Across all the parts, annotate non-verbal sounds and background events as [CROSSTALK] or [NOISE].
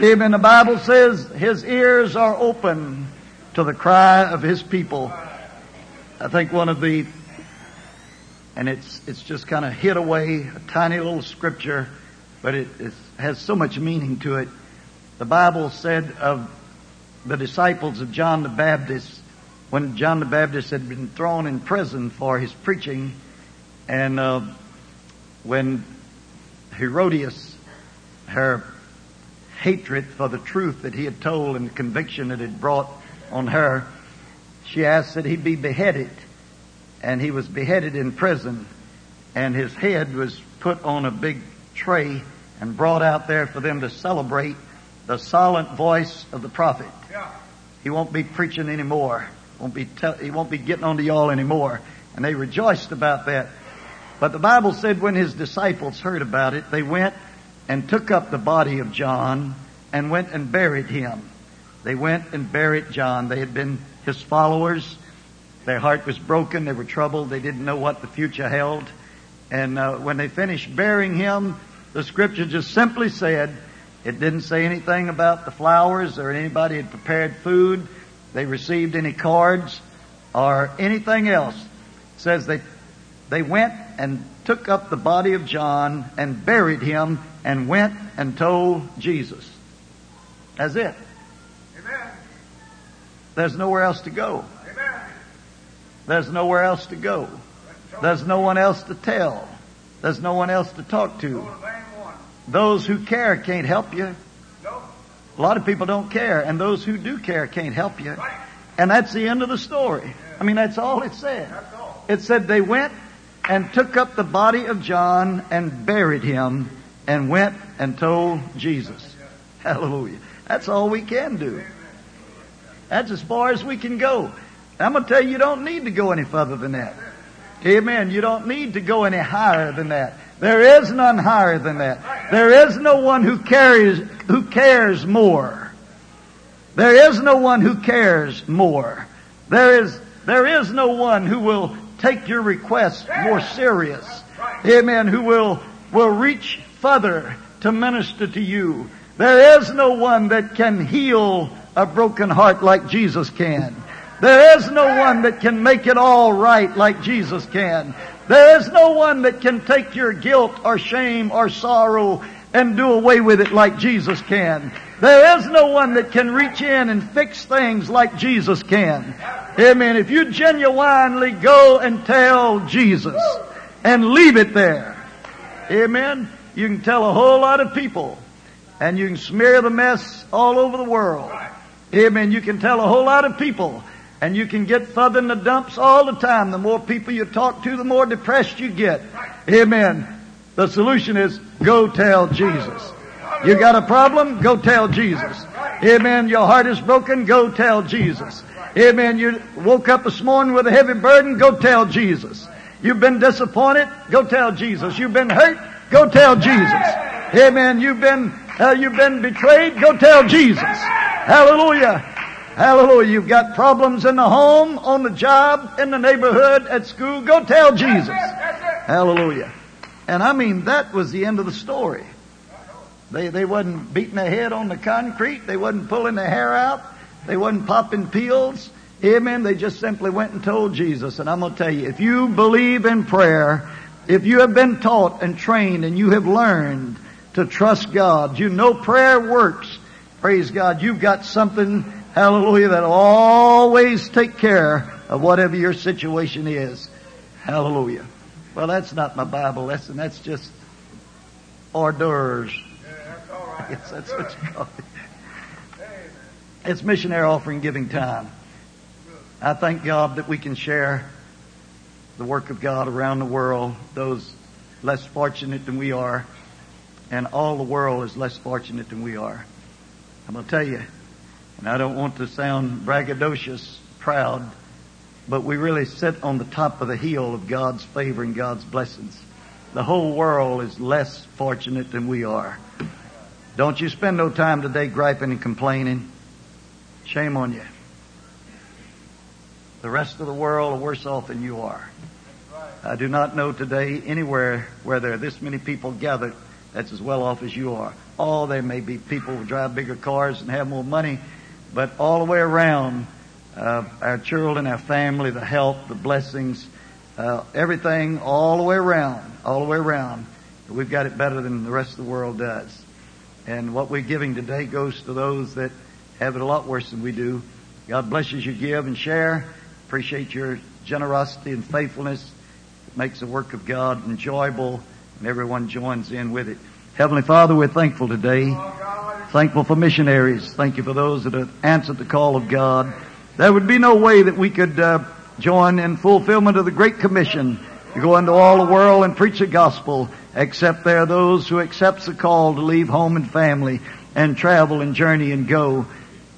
Amen. The Bible says his ears are open to the cry of his people. I think one of the, and it's, it's just kind of hid away, a tiny little scripture, but it has so much meaning to it. The Bible said of the disciples of John the Baptist, when John the Baptist had been thrown in prison for his preaching, and uh, when Herodias, her hatred for the truth that he had told and the conviction that it brought on her, she asked that he be beheaded. And he was beheaded in prison. And his head was put on a big tray and brought out there for them to celebrate the silent voice of the prophet. He won't be preaching anymore. Won't be tell, he won't be getting on to y'all anymore. And they rejoiced about that. But the Bible said when his disciples heard about it, they went and took up the body of John and went and buried him. They went and buried John. They had been his followers. Their heart was broken. They were troubled. They didn't know what the future held. And uh, when they finished burying him, the scripture just simply said, it didn't say anything about the flowers or anybody had prepared food. They received any cards or anything else. It says they they went and took up the body of John and buried him and went and told Jesus. That's it. Amen. There's nowhere else to go. Amen. There's nowhere else to go. There's no one else to tell. There's no one else to talk to. Those who care can't help you. A lot of people don't care, and those who do care can't help you. And that's the end of the story. I mean, that's all it said. It said they went and took up the body of John and buried him and went and told Jesus. Hallelujah. That's all we can do. That's as far as we can go. I'm going to tell you, you don't need to go any further than that. Amen. You don't need to go any higher than that. There is none higher than that. There is no one who carries, who cares more. There is no one who cares more. There is, there is no one who will take your request more serious. Amen. Who will, will reach further to minister to you. There is no one that can heal a broken heart like Jesus can. There is no one that can make it all right like Jesus can. There is no one that can take your guilt or shame or sorrow and do away with it like Jesus can. There is no one that can reach in and fix things like Jesus can. Amen. If you genuinely go and tell Jesus and leave it there, amen, you can tell a whole lot of people and you can smear the mess all over the world. Amen. You can tell a whole lot of people and you can get further in the dumps all the time. The more people you talk to, the more depressed you get. Amen. The solution is go tell Jesus. You got a problem? Go tell Jesus. Amen. Your heart is broken? Go tell Jesus. Amen. You woke up this morning with a heavy burden? Go tell Jesus. You've been disappointed? Go tell Jesus. You've been hurt? Go tell Jesus. Amen. You've been, uh, you've been betrayed? Go tell Jesus. Hallelujah. Hallelujah. You've got problems in the home, on the job, in the neighborhood, at school. Go tell Jesus. Hallelujah. And I mean, that was the end of the story. They, they wasn't beating their head on the concrete. They wasn't pulling their hair out. They wasn't popping pills. Amen. They just simply went and told Jesus. And I'm going to tell you, if you believe in prayer, if you have been taught and trained and you have learned to trust God, you know prayer works. Praise God. You've got something, hallelujah, that'll always take care of whatever your situation is. Hallelujah. Well, that's not my Bible lesson. That's just hors d'oeuvres. Yes, that's what you call it. It's missionary offering giving time. I thank God that we can share the work of God around the world, those less fortunate than we are, and all the world is less fortunate than we are. I'm going to tell you, and I don't want to sound braggadocious, proud, but we really sit on the top of the hill of God's favor and God's blessings. The whole world is less fortunate than we are. Don't you spend no time today griping and complaining. Shame on you. The rest of the world are worse off than you are. I do not know today anywhere where there are this many people gathered that's as well off as you are. Oh, there may be people who drive bigger cars and have more money, but all the way around, uh, our children, our family, the health, the blessings, uh, everything, all the way around, all the way around, we've got it better than the rest of the world does. And what we're giving today goes to those that have it a lot worse than we do. God bless blesses you give and share. Appreciate your generosity and faithfulness. It makes the work of God enjoyable and everyone joins in with it. Heavenly Father, we're thankful today. Thankful for missionaries. Thank you for those that have answered the call of God. There would be no way that we could uh, join in fulfillment of the Great Commission to go into all the world and preach the gospel, except there are those who accepts the call to leave home and family and travel and journey and go.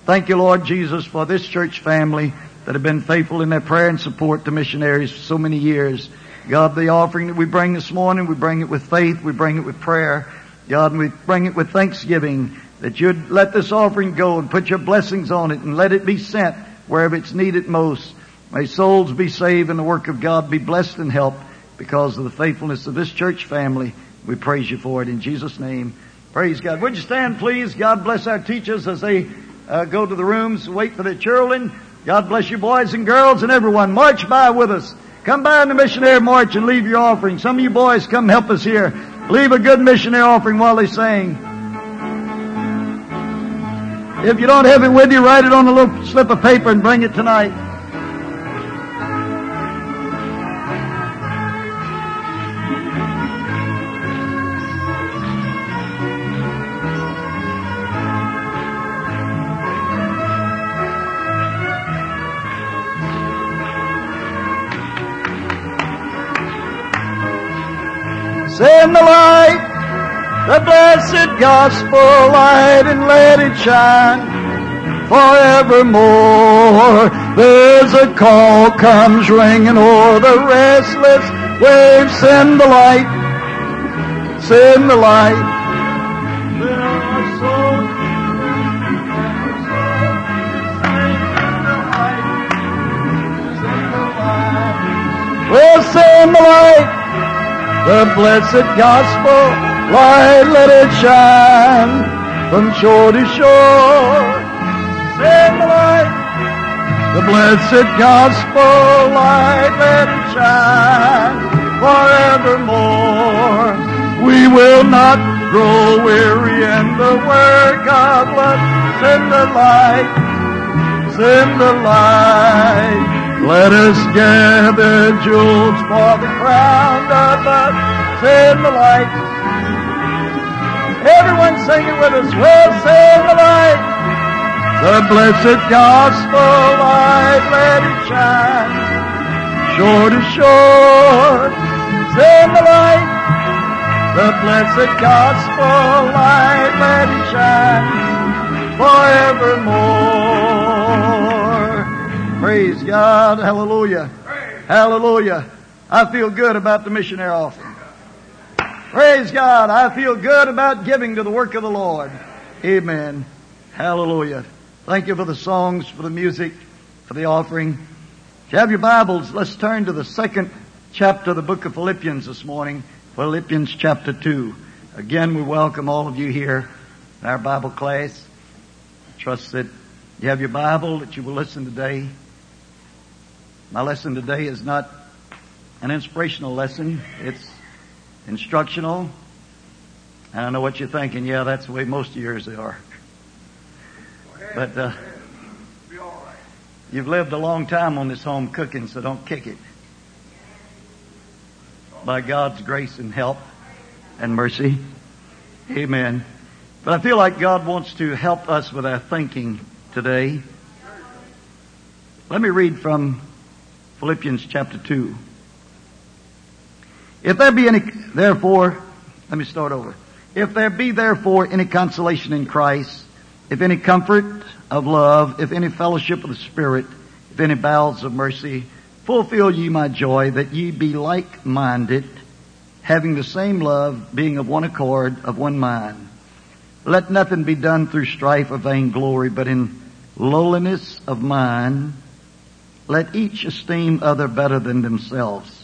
Thank you, Lord Jesus, for this church family that have been faithful in their prayer and support to missionaries for so many years. God, the offering that we bring this morning, we bring it with faith, we bring it with prayer. God, and we bring it with thanksgiving that you'd let this offering go and put your blessings on it and let it be sent wherever it's needed most. May souls be saved and the work of God be blessed and helped because of the faithfulness of this church family. We praise you for it in Jesus' name. Praise God. Would you stand please? God bless our teachers as they uh, go to the rooms, wait for their children. God bless you boys and girls and everyone. March by with us. Come by in the missionary march and leave your offering. Some of you boys come help us here. Leave a good missionary offering while they sing. If you don't have it with you, write it on a little slip of paper and bring it tonight. Gospel light, and let it shine forevermore. There's a call comes ringing o'er the restless waves. Send the light, send the light. Well, send the light the blessed gospel light, let it shine from shore to shore. Send the light, the blessed gospel light, let it shine forevermore. We will not grow weary in the work of love. Send the light, send the light. Let us gather jewels for the crown of us. Send the light. Everyone sing it with us. Well, send the light. The blessed gospel light, let it shine. Shore to shore. Send the light. The blessed gospel light, let it shine forevermore. Praise God. Hallelujah. Hallelujah. I feel good about the missionary offering. Praise God. I feel good about giving to the work of the Lord. Amen. Hallelujah. Thank you for the songs, for the music, for the offering. If you have your Bibles, let's turn to the second chapter of the book of Philippians this morning. Philippians chapter 2. Again, we welcome all of you here in our Bible class. Trust that you have your Bible, that you will listen today. My lesson today is not an inspirational lesson. It's instructional. And I know what you're thinking. Yeah, that's the way most of yours are. But uh, you've lived a long time on this home cooking, so don't kick it. By God's grace and help and mercy. Amen. But I feel like God wants to help us with our thinking today. Let me read from Philippians chapter 2. If there be any, therefore, let me start over. If there be therefore any consolation in Christ, if any comfort of love, if any fellowship of the Spirit, if any bowels of mercy, fulfill ye my joy that ye be like-minded, having the same love, being of one accord, of one mind. Let nothing be done through strife or vainglory, but in lowliness of mind, let each esteem other better than themselves.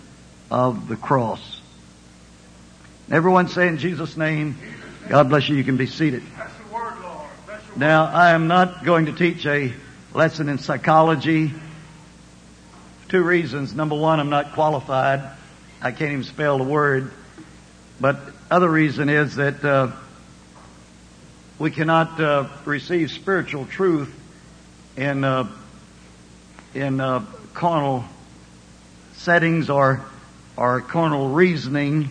of the cross. Everyone say in Jesus' name, God bless you. You can be seated. Now, I am not going to teach a lesson in psychology. Two reasons. Number one, I'm not qualified. I can't even spell the word. But other reason is that uh, we cannot uh, receive spiritual truth in uh, in uh, carnal settings or or carnal reasoning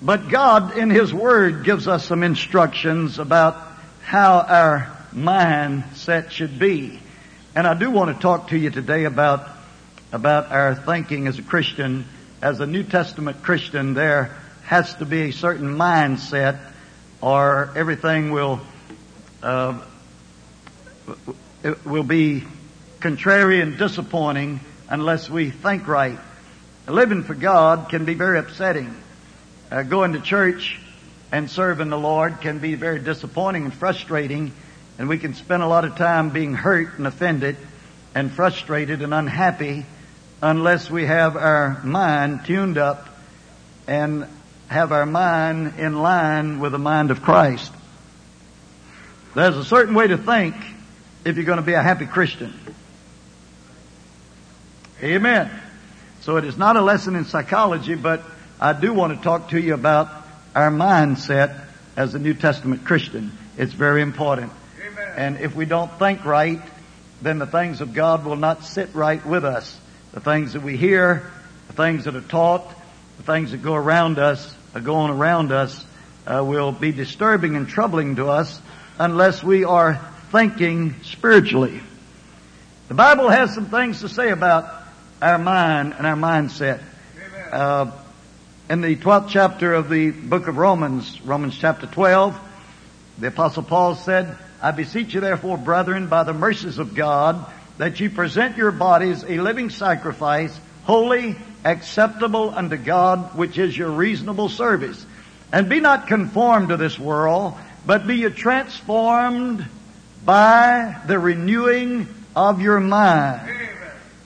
but God in His Word gives us some instructions about how our mindset should be. And I do want to talk to you today about, about our thinking as a Christian. As a New Testament Christian, there has to be a certain mindset or everything will, uh, will be contrary and disappointing unless we think right. Living for God can be very upsetting uh, going to church and serving the Lord can be very disappointing and frustrating, and we can spend a lot of time being hurt and offended and frustrated and unhappy unless we have our mind tuned up and have our mind in line with the mind of Christ. There's a certain way to think if you're going to be a happy Christian. Amen. So it is not a lesson in psychology, but I do want to talk to you about our mindset as a New Testament Christian. It's very important. Amen. And if we don't think right, then the things of God will not sit right with us. The things that we hear, the things that are taught, the things that go around us, are going around us, uh, will be disturbing and troubling to us unless we are thinking spiritually. The Bible has some things to say about our mind and our mindset. Uh, in the 12th chapter of the book of Romans, Romans chapter 12, the apostle Paul said, I beseech you therefore, brethren, by the mercies of God, that you present your bodies a living sacrifice, holy, acceptable unto God, which is your reasonable service. And be not conformed to this world, but be you transformed by the renewing of your mind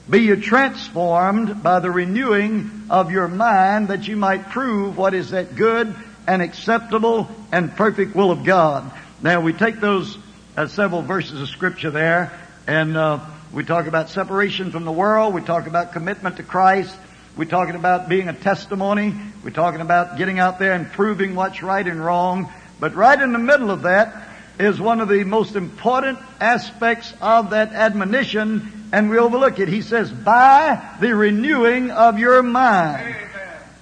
be you transformed by the renewing of your mind that you might prove what is that good and acceptable and perfect will of God. Now we take those uh, several verses of scripture there and uh, we talk about separation from the world. We talk about commitment to Christ. We're talking about being a testimony. We're talking about getting out there and proving what's right and wrong. But right in the middle of that is one of the most important aspects of that admonition and we overlook it. He says, by the renewing of your mind.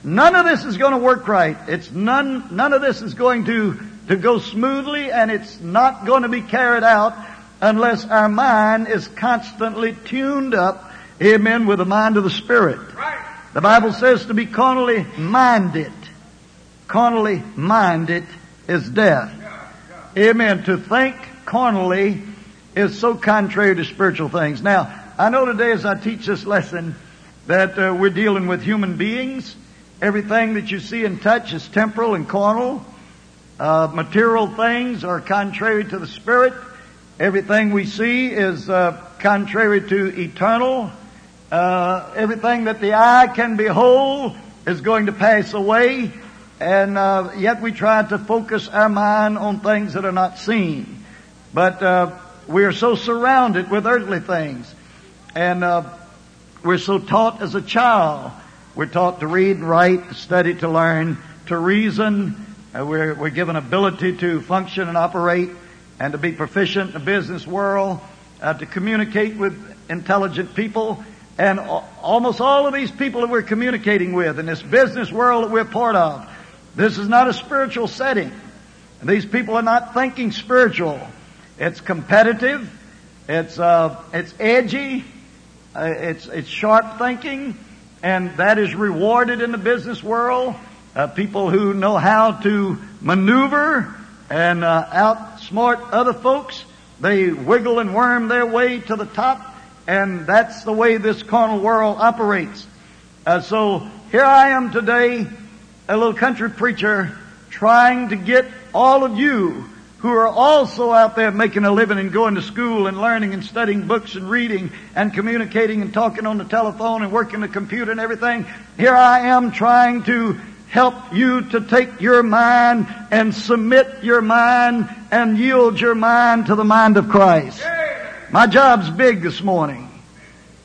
None of this is going to work right. It's none, none of this is going to, to go smoothly and it's not going to be carried out unless our mind is constantly tuned up, amen, with the mind of the Spirit. Right. The Bible says to be carnally minded. Carnally minded is death. Amen. To think carnally is so contrary to spiritual things. Now, I know today as I teach this lesson that uh, we're dealing with human beings. Everything that you see and touch is temporal and carnal. Uh, material things are contrary to the spirit. Everything we see is uh, contrary to eternal. Uh, everything that the eye can behold is going to pass away, and uh, yet we try to focus our mind on things that are not seen. But uh, we are so surrounded with earthly things. And uh, we're so taught as a child. We're taught to read write, study, to learn, to reason. Uh, we're, we're given ability to function and operate and to be proficient in the business world, uh, to communicate with intelligent people. And almost all of these people that we're communicating with in this business world that we're part of, this is not a spiritual setting. And these people are not thinking spiritual. It's competitive. It's, uh, it's edgy. Uh, it's, it's sharp thinking, and that is rewarded in the business world. uh, people who know how to maneuver and uh, outsmart other folks. They wiggle and worm their way to the top, and that's the way this carnal world operates. Uh, so here I am today, a little country preacher, trying to get all of you who are also out there making a living and going to school and learning and studying books and reading and communicating and talking on the telephone and working the computer and everything. Here I am trying to help you to take your mind and submit your mind and yield your mind to the mind of Christ. My job's big this morning.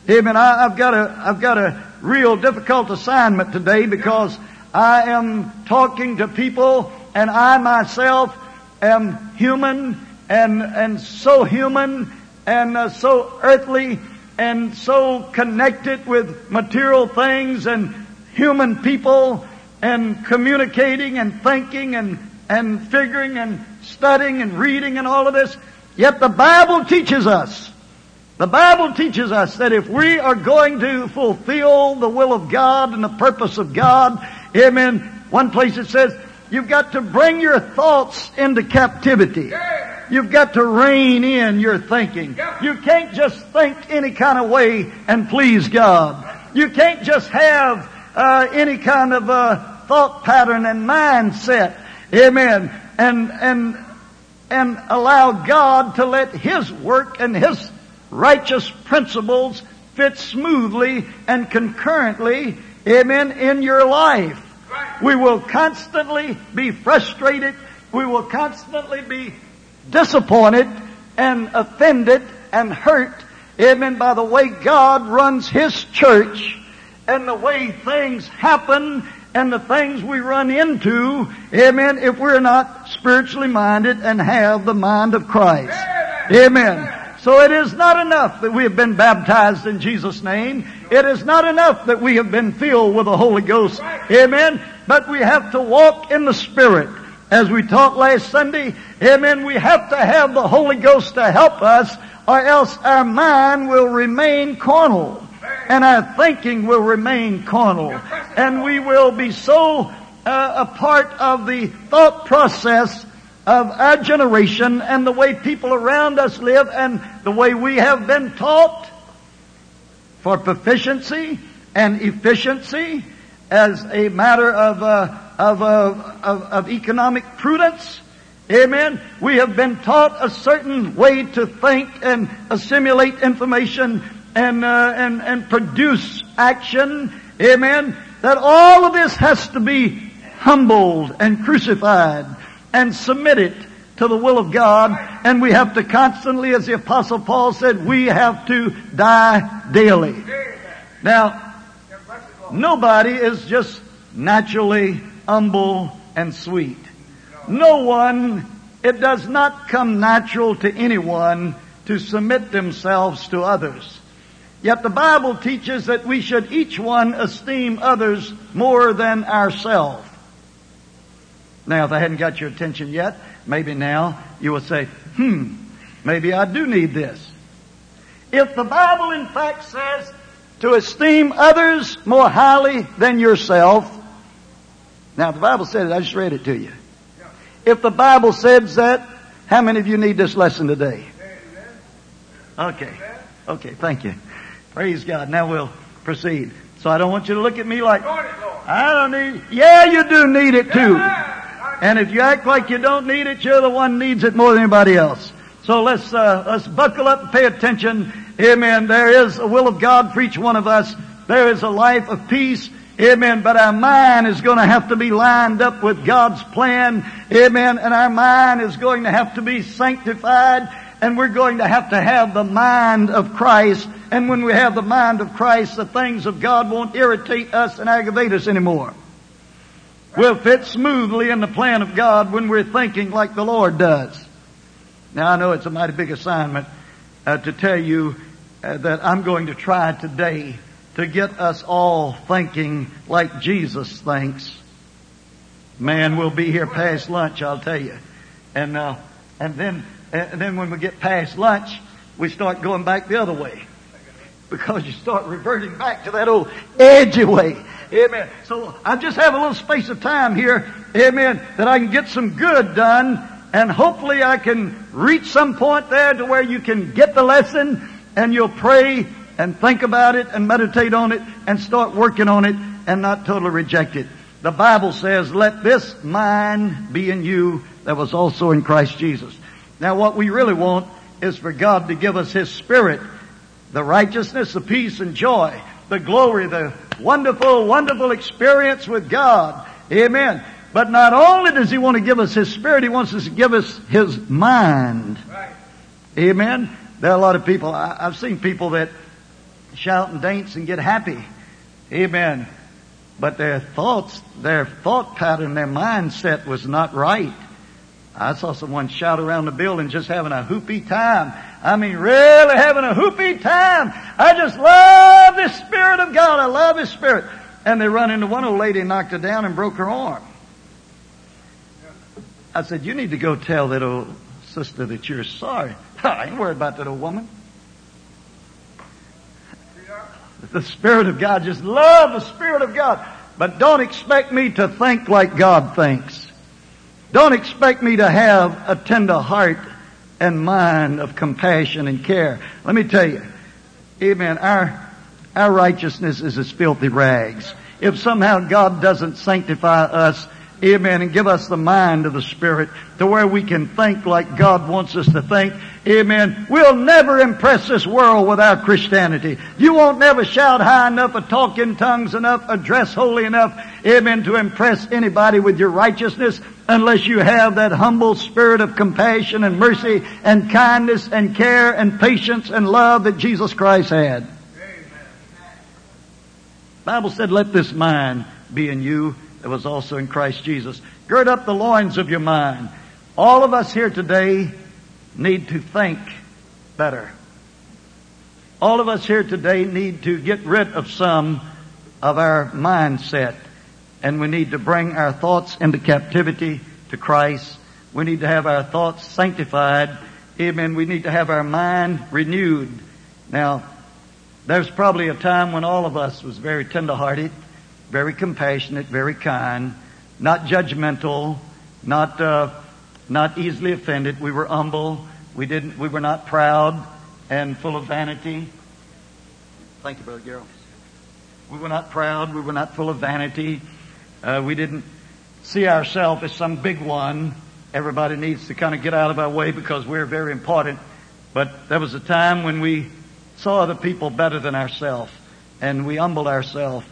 Amen. I, have got a, I've got a real difficult assignment today because I am talking to people and I myself am human and, and so human and uh, so earthly and so connected with material things and human people and communicating and thinking and, and figuring and studying and reading and all of this. Yet the Bible teaches us, the Bible teaches us that if we are going to fulfill the will of God and the purpose of God, amen, one place it says, You've got to bring your thoughts into captivity. You've got to rein in your thinking. You can't just think any kind of way and please God. You can't just have uh, any kind of uh, thought pattern and mindset. Amen. And and and allow God to let His work and His righteous principles fit smoothly and concurrently, amen, in your life. We will constantly be frustrated. We will constantly be disappointed and offended and hurt, amen, by the way God runs His church and the way things happen and the things we run into, amen, if we're not spiritually minded and have the mind of Christ. Amen. So it is not enough that we have been baptized in Jesus' name. It is not enough that we have been filled with the Holy Ghost. Amen. But we have to walk in the Spirit. As we taught last Sunday, amen, we have to have the Holy Ghost to help us or else our mind will remain carnal and our thinking will remain carnal and we will be so uh, a part of the thought process of our generation and the way people around us live and the way we have been taught for proficiency and efficiency as a matter of, uh, of, uh, of, of economic prudence. Amen. We have been taught a certain way to think and assimilate information and, uh, and, and produce action. Amen. That all of this has to be humbled and crucified and submit it to the will of God. And we have to constantly, as the apostle Paul said, we have to die daily. Now, nobody is just naturally humble and sweet. No one, it does not come natural to anyone to submit themselves to others. Yet the Bible teaches that we should each one esteem others more than ourselves. Now, if I hadn't got your attention yet, maybe now you will say, hmm, maybe I do need this. If the Bible in fact says to esteem others more highly than yourself, now the Bible said it, I just read it to you. If the Bible says that, how many of you need this lesson today? Okay. Okay, thank you. Praise God. Now we'll proceed. So I don't want you to look at me like, I don't need, yeah, you do need it too. And if you act like you don't need it, you're the one needs it more than anybody else. So let's, uh, let's buckle up and pay attention. Amen. There is a will of God for each one of us. There is a life of peace. Amen. But our mind is going to have to be lined up with God's plan. Amen. And our mind is going to have to be sanctified. And we're going to have to have the mind of Christ. And when we have the mind of Christ, the things of God won't irritate us and aggravate us anymore will fit smoothly in the plan of God when we're thinking like the Lord does. Now I know it's a mighty big assignment uh, to tell you uh, that I'm going to try today to get us all thinking like Jesus thinks. Man, we'll be here past lunch, I'll tell you. And, uh, and then, and then when we get past lunch, we start going back the other way. Because you start reverting back to that old edgy way. Amen. So I just have a little space of time here, amen, that I can get some good done and hopefully I can reach some point there to where you can get the lesson and you'll pray and think about it and meditate on it and start working on it and not totally reject it. The Bible says, let this mind be in you that was also in Christ Jesus. Now what we really want is for God to give us His Spirit, the righteousness, the peace and joy, the glory, the wonderful, wonderful experience with God. Amen. But not only does He want to give us His Spirit, He wants us to give us His mind. Right. Amen. There are a lot of people, I, I've seen people that shout and dance and get happy. Amen. But their thoughts, their thought pattern, their mindset was not right. I saw someone shout around the building just having a hoopy time. I mean, really having a hoopy time. I just love the Spirit of God. Love His Spirit. And they run into one old lady and knocked her down and broke her arm. I said, you need to go tell that old sister that you're sorry. [LAUGHS] I ain't worried about that old woman. The Spirit of God. Just love the Spirit of God. But don't expect me to think like God thinks. Don't expect me to have a tender heart and mind of compassion and care. Let me tell you, amen, our, our righteousness is as filthy rags. If somehow God doesn't sanctify us Amen. And give us the mind of the Spirit to where we can think like God wants us to think. Amen. We'll never impress this world with our Christianity. You won't never shout high enough or talk in tongues enough or dress holy enough. Amen. To impress anybody with your righteousness unless you have that humble spirit of compassion and mercy and kindness and care and patience and love that Jesus Christ had. Bible said, let this mind be in you that was also in Christ Jesus. Gird up the loins of your mind. All of us here today need to think better. All of us here today need to get rid of some of our mindset and we need to bring our thoughts into captivity to Christ. We need to have our thoughts sanctified. Amen. We need to have our mind renewed. Now, there's probably a time when all of us was very tenderhearted very compassionate, very kind, not judgmental, not uh, not easily offended. We were humble. We didn't. We were not proud and full of vanity. Thank you, Brother Gerald. We were not proud. We were not full of vanity. Uh, we didn't see ourselves as some big one. Everybody needs to kind of get out of our way because we're very important. But there was a time when we saw other people better than ourselves, and we humbled ourselves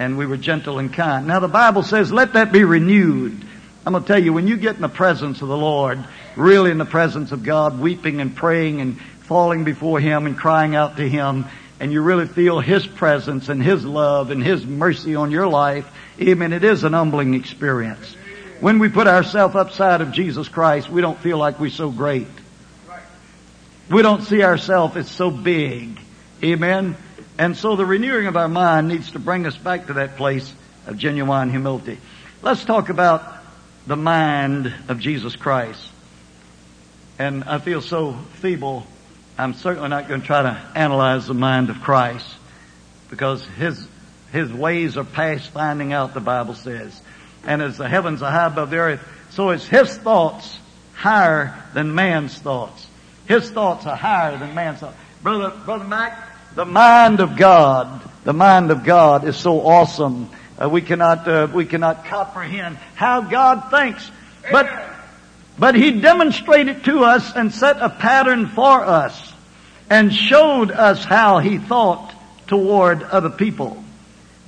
and we were gentle and kind. Now the Bible says, let that be renewed. I'm going to tell you, when you get in the presence of the Lord, really in the presence of God, weeping and praying and falling before Him and crying out to Him, and you really feel His presence and His love and His mercy on your life, amen, it is an humbling experience. When we put ourselves upside of Jesus Christ, we don't feel like we're so great. We don't see ourselves as so big. Amen. And so the renewing of our mind needs to bring us back to that place of genuine humility. Let's talk about the mind of Jesus Christ. And I feel so feeble, I'm certainly not going to try to analyze the mind of Christ because his, his ways are past finding out, the Bible says. And as the heavens are high above the earth, so is his thoughts higher than man's thoughts. His thoughts are higher than man's thoughts. Brother, Brother Mac, the mind of God, the mind of God is so awesome. Uh, we cannot, uh, we cannot comprehend how God thinks. But, but He demonstrated to us and set a pattern for us and showed us how He thought toward other people.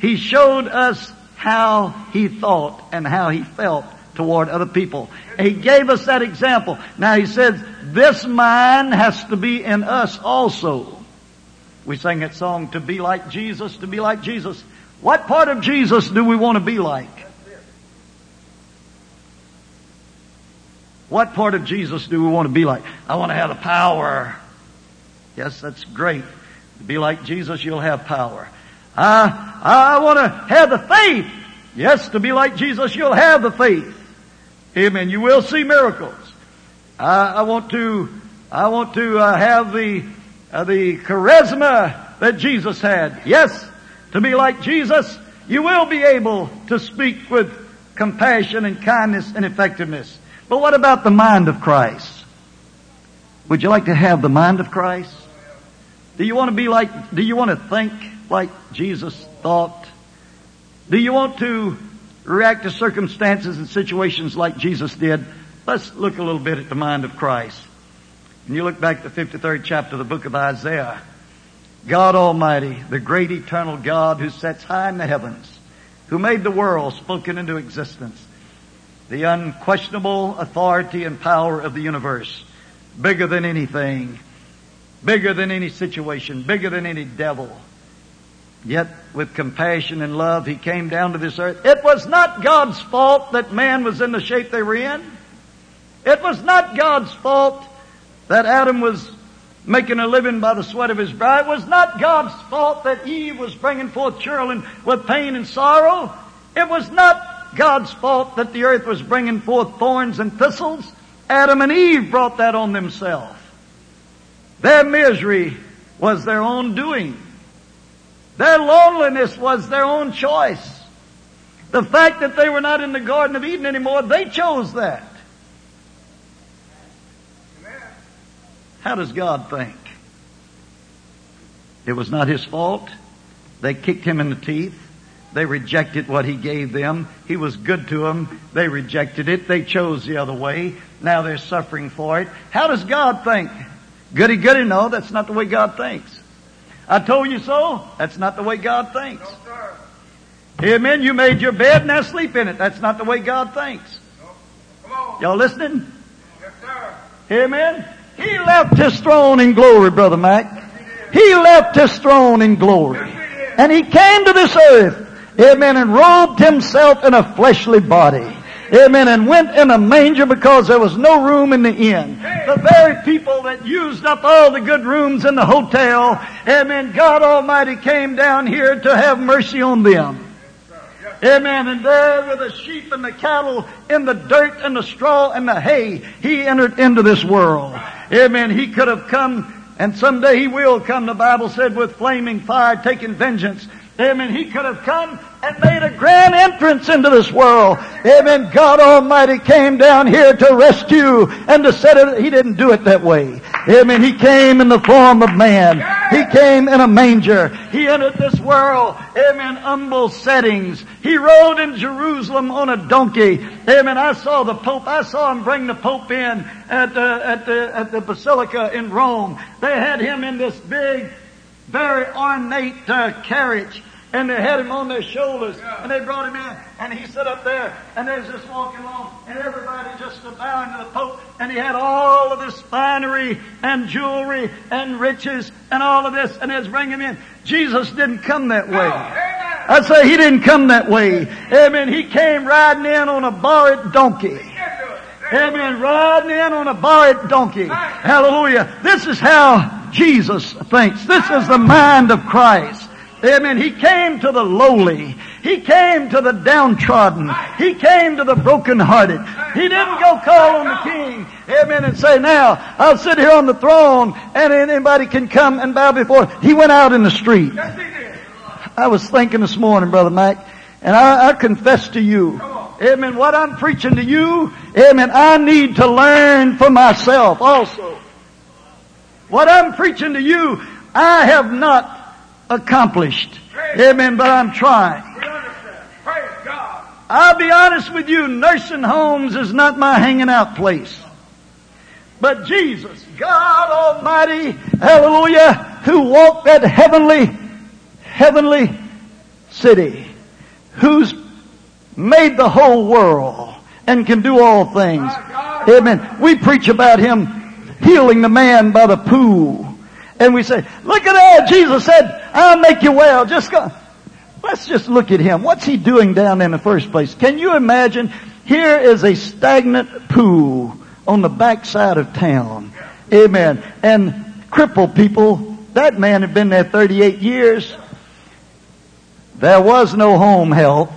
He showed us how He thought and how He felt toward other people. He gave us that example. Now He says, this mind has to be in us also. We sang that song, to be like Jesus, to be like Jesus. What part of Jesus do we want to be like? What part of Jesus do we want to be like? I want to have the power. Yes, that's great. To be like Jesus, you'll have power. I, I want to have the faith. Yes, to be like Jesus, you'll have the faith. Amen. You will see miracles. I, I want to, I want to uh, have the uh, the charisma that Jesus had. Yes, to be like Jesus, You will be able to speak with compassion and kindness and effectiveness. But what about the mind of Christ? Would you like to have the mind of Christ? Do you want to be like, do you want to think like Jesus thought? Do you want to react to circumstances and situations like Jesus did? Let's look a little bit at the mind of Christ. And you look back at the 53rd chapter of the book of Isaiah. God Almighty, the great eternal God who sits high in the heavens, who made the world spoken into existence, the unquestionable authority and power of the universe, bigger than anything, bigger than any situation, bigger than any devil. Yet with compassion and love, He came down to this earth. It was not God's fault that man was in the shape they were in. It was not God's fault that Adam was making a living by the sweat of his brow. It was not God's fault that Eve was bringing forth children with pain and sorrow. It was not God's fault that the earth was bringing forth thorns and thistles. Adam and Eve brought that on themselves. Their misery was their own doing. Their loneliness was their own choice. The fact that they were not in the Garden of Eden anymore, they chose that. How does God think? It was not His fault. They kicked Him in the teeth. They rejected what He gave them. He was good to them. They rejected it. They chose the other way. Now they're suffering for it. How does God think? Goody goody, no, that's not the way God thinks. I told you so. That's not the way God thinks. No, Amen. You made your bed, now sleep in it. That's not the way God thinks. No. Y'all listening? Yes. Amen. He left his throne in glory, Brother Mac. He left his throne in glory. And he came to this earth, amen, and robed himself in a fleshly body. Amen. And went in a manger because there was no room in the inn. The very people that used up all the good rooms in the hotel, amen, God Almighty came down here to have mercy on them. Amen. And there were the sheep and the cattle in the dirt and the straw and the hay. He entered into this world. Amen. He could have come and someday he will come, the Bible said, with flaming fire taking vengeance. Amen. He could have come and made a grand entrance into this world. Amen. God Almighty came down here to rescue and to set it. He didn't do it that way. Amen. He came in the form of man. He came in a manger. He entered this world. Amen. Humble settings. He rode in Jerusalem on a donkey. Amen. I saw the Pope. I saw him bring the Pope in at the, at the, at the Basilica in Rome. They had him in this big, very ornate uh, carriage and they had him on their shoulders, and they brought him in, and he sat up there, and they was just walking along, and everybody just bowing to the Pope, and he had all of this finery, and jewelry, and riches, and all of this, and they was bringing him in. Jesus didn't come that way. I say he didn't come that way. Amen. He came riding in on a borrowed donkey. Amen. Riding in on a borrowed donkey. Hallelujah. This is how Jesus thinks. This is the mind of Christ. Amen. He came to the lowly. He came to the downtrodden. He came to the brokenhearted. He didn't go call on the king. Amen. And say, now, I'll sit here on the throne and anybody can come and bow before. He went out in the street. I was thinking this morning, Brother Mike, and I, I confess to you, Amen. What I'm preaching to you, Amen, I need to learn for myself also. What I'm preaching to you, I have not accomplished. Amen. But I'm trying. I'll be honest with you, nursing homes is not my hanging out place. But Jesus, God Almighty, hallelujah, who walked that heavenly, heavenly city, who's made the whole world and can do all things. Amen. We preach about Him healing the man by the pool and we say, look at that. Jesus said, I'll make you well. Just go. Let's just look at him. What's he doing down in the first place? Can you imagine? Here is a stagnant pool on the backside of town. Amen. And crippled people. That man had been there 38 years. There was no home health.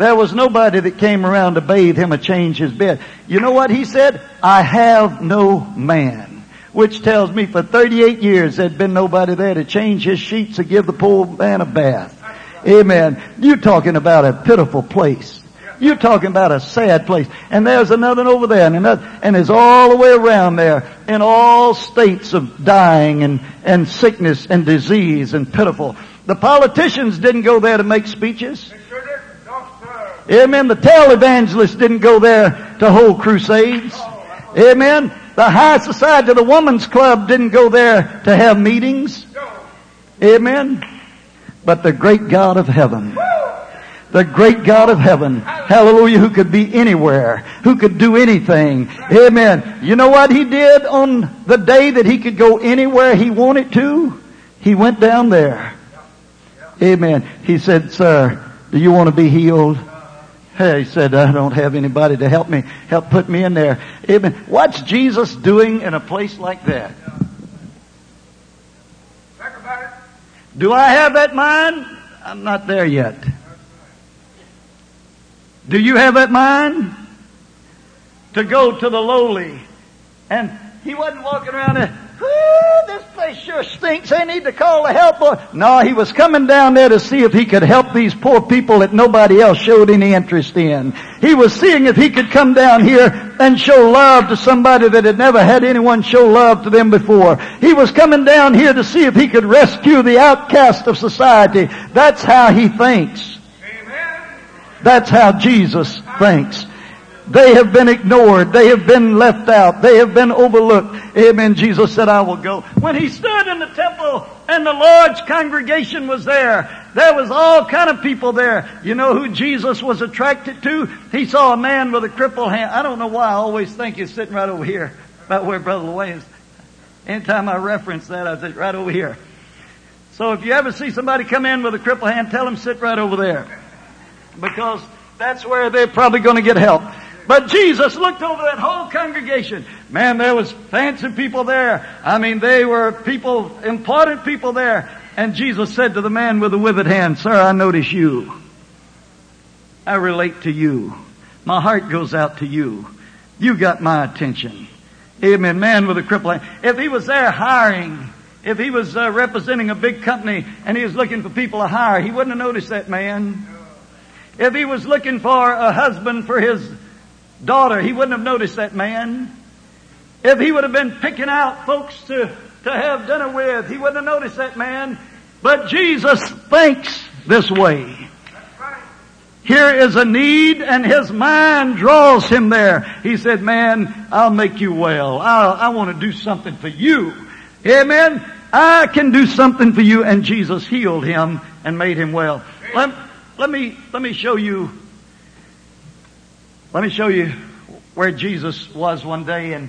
There was nobody that came around to bathe him or change his bed. You know what he said? I have no man which tells me for 38 years there'd been nobody there to change his sheets or give the poor man a bath. Amen. You're talking about a pitiful place. You're talking about a sad place. And there's another over there and another, and it's all the way around there in all states of dying and, and sickness and disease and pitiful. The politicians didn't go there to make speeches. Amen. The televangelists didn't go there to hold crusades. Amen. The high society, of the woman's club didn't go there to have meetings. Amen. But the great God of heaven, the great God of heaven, hallelujah, who could be anywhere, who could do anything. Amen. You know what he did on the day that he could go anywhere he wanted to? He went down there. Amen. He said, sir, do you want to be healed? He said, I don't have anybody to help me, help put me in there. Amen. What's Jesus doing in a place like that? Do I have that mind? I'm not there yet. Do you have that mind? To go to the lowly. And he wasn't walking around this place sure stinks. They need to call the help boy. No, he was coming down there to see if he could help these poor people that nobody else showed any interest in. He was seeing if he could come down here and show love to somebody that had never had anyone show love to them before. He was coming down here to see if he could rescue the outcast of society. That's how he thinks. That's how Jesus thinks. They have been ignored. They have been left out. They have been overlooked. Amen. Jesus said, I will go. When he stood in the temple and the Lord's congregation was there, there was all kind of people there. You know who Jesus was attracted to? He saw a man with a crippled hand. I don't know why I always think he's sitting right over here, about where Brother Wayne is. Anytime I reference that, I say right over here. So if you ever see somebody come in with a crippled hand, tell them sit right over there. Because that's where they're probably going to get help. But Jesus looked over that whole congregation. Man, there was fancy people there. I mean, they were people, important people there. And Jesus said to the man with the withered hand, Sir, I notice you. I relate to you. My heart goes out to you. You got my attention. Amen. Man with a crippled hand. If he was there hiring, if he was uh, representing a big company and he was looking for people to hire, he wouldn't have noticed that man. If he was looking for a husband for his daughter, he wouldn't have noticed that man. If he would have been picking out folks to, to have dinner with, he wouldn't have noticed that man. But Jesus thinks this way. Here is a need and his mind draws him there. He said, man, I'll make you well. I'll, I want to do something for you. Amen. I can do something for you. And Jesus healed him and made him well. Let, let me, let me show you let me show you where Jesus was one day and,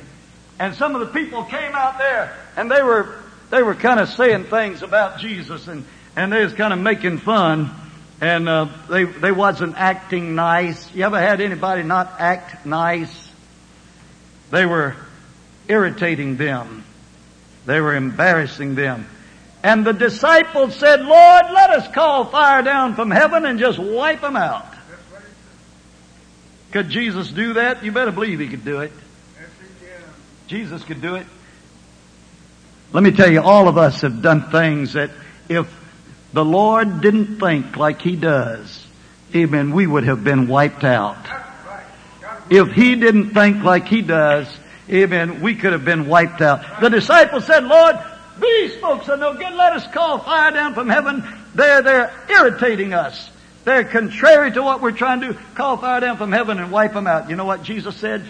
and some of the people came out there and they were, they were kind of saying things about Jesus and, and they was kind of making fun and, uh, they, they wasn't acting nice. You ever had anybody not act nice? They were irritating them. They were embarrassing them. And the disciples said, Lord, let us call fire down from heaven and just wipe them out. Could Jesus do that? You better believe he could do it. Jesus could do it. Let me tell you, all of us have done things that if the Lord didn't think like he does, amen, we would have been wiped out. If he didn't think like he does, amen, we could have been wiped out. The disciples said, Lord, these folks are no good. Let us call fire down from heaven. They're, they're irritating us. They're contrary to what we're trying to do. Call fire down from heaven and wipe them out. You know what Jesus said?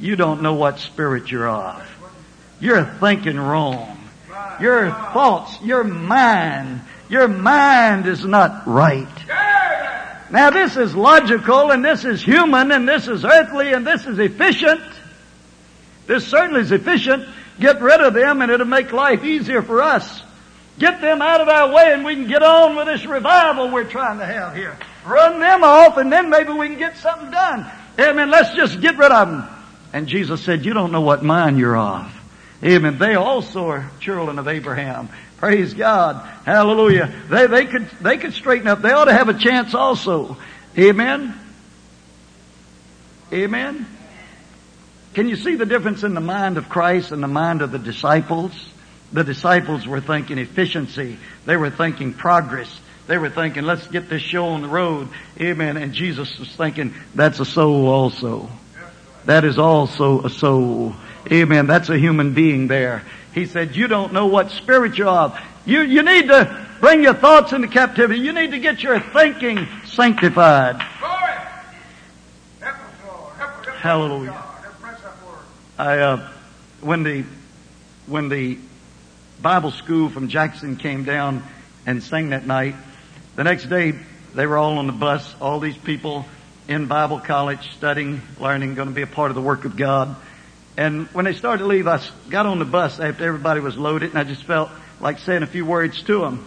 You don't know what spirit you're of. You're thinking wrong. Your thoughts, your mind, your mind is not right. Now this is logical and this is human and this is earthly and this is efficient. This certainly is efficient. Get rid of them and it'll make life easier for us. Get them out of our way and we can get on with this revival we're trying to have here. Run them off and then maybe we can get something done. Amen. Let's just get rid of them. And Jesus said, you don't know what mind you're of. Amen. They also are children of Abraham. Praise God. Hallelujah. They, they could, they could straighten up. They ought to have a chance also. Amen. Amen. Can you see the difference in the mind of Christ and the mind of the disciples? The disciples were thinking efficiency. They were thinking progress. They were thinking, let's get this show on the road. Amen. And Jesus was thinking, that's a soul also. That is also a soul. Amen. That's a human being there. He said, you don't know what spirit you're of. You, you need to bring your thoughts into captivity. You need to get your thinking sanctified. Hallelujah. I, uh, when the, when the Bible school from Jackson came down and sang that night, the next day they were all on the bus, all these people in Bible college studying, learning, going to be a part of the work of God. And when they started to leave, I got on the bus after everybody was loaded and I just felt like saying a few words to them.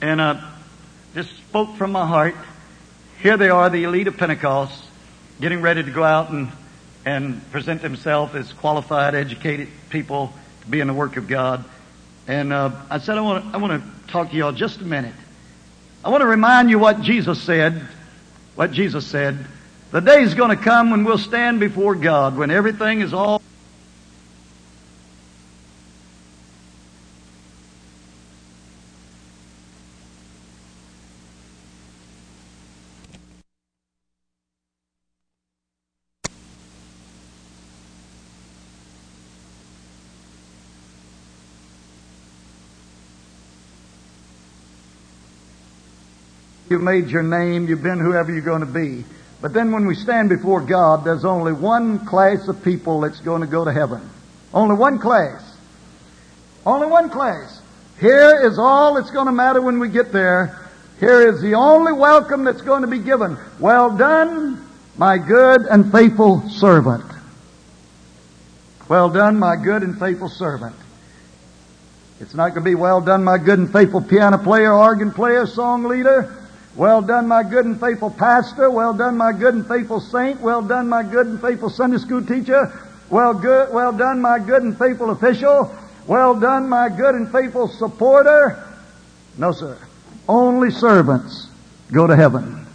And, uh, just spoke from my heart. Here they are, the elite of Pentecost, getting ready to go out and, and present themselves as qualified, educated people to be in the work of God. And, uh, I said, I want to, I want to talk to y'all just a minute. I want to remind you what Jesus said, what Jesus said. The day is going to come when we'll stand before God, when everything is all You've made your name. You've been whoever you're going to be. But then when we stand before God, there's only one class of people that's going to go to heaven. Only one class. Only one class. Here is all that's going to matter when we get there. Here is the only welcome that's going to be given. Well done, my good and faithful servant. Well done, my good and faithful servant. It's not going to be well done, my good and faithful piano player, organ player, song leader. Well done, my good and faithful pastor. Well done, my good and faithful saint. Well done, my good and faithful Sunday school teacher. Well good, well done, my good and faithful official. Well done, my good and faithful supporter. No, sir. Only servants go to heaven.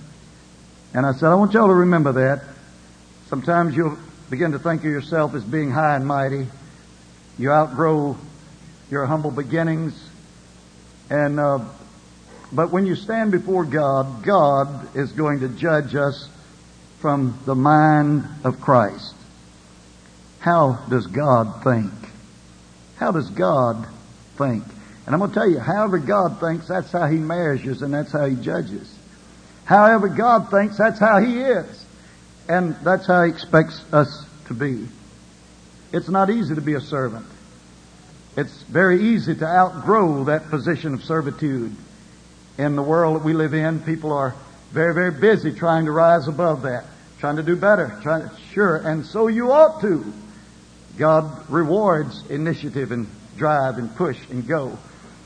And I said, I want y'all to remember that. Sometimes you'll begin to think of yourself as being high and mighty. You outgrow your humble beginnings. And uh, but when you stand before God, God is going to judge us from the mind of Christ. How does God think? How does God think? And I'm going to tell you, however God thinks, that's how He measures and that's how He judges. However God thinks, that's how He is. And that's how He expects us to be. It's not easy to be a servant. It's very easy to outgrow that position of servitude in the world that we live in, people are very, very busy trying to rise above that, trying to do better, trying to, sure, and so you ought to. God rewards initiative and drive and push and go.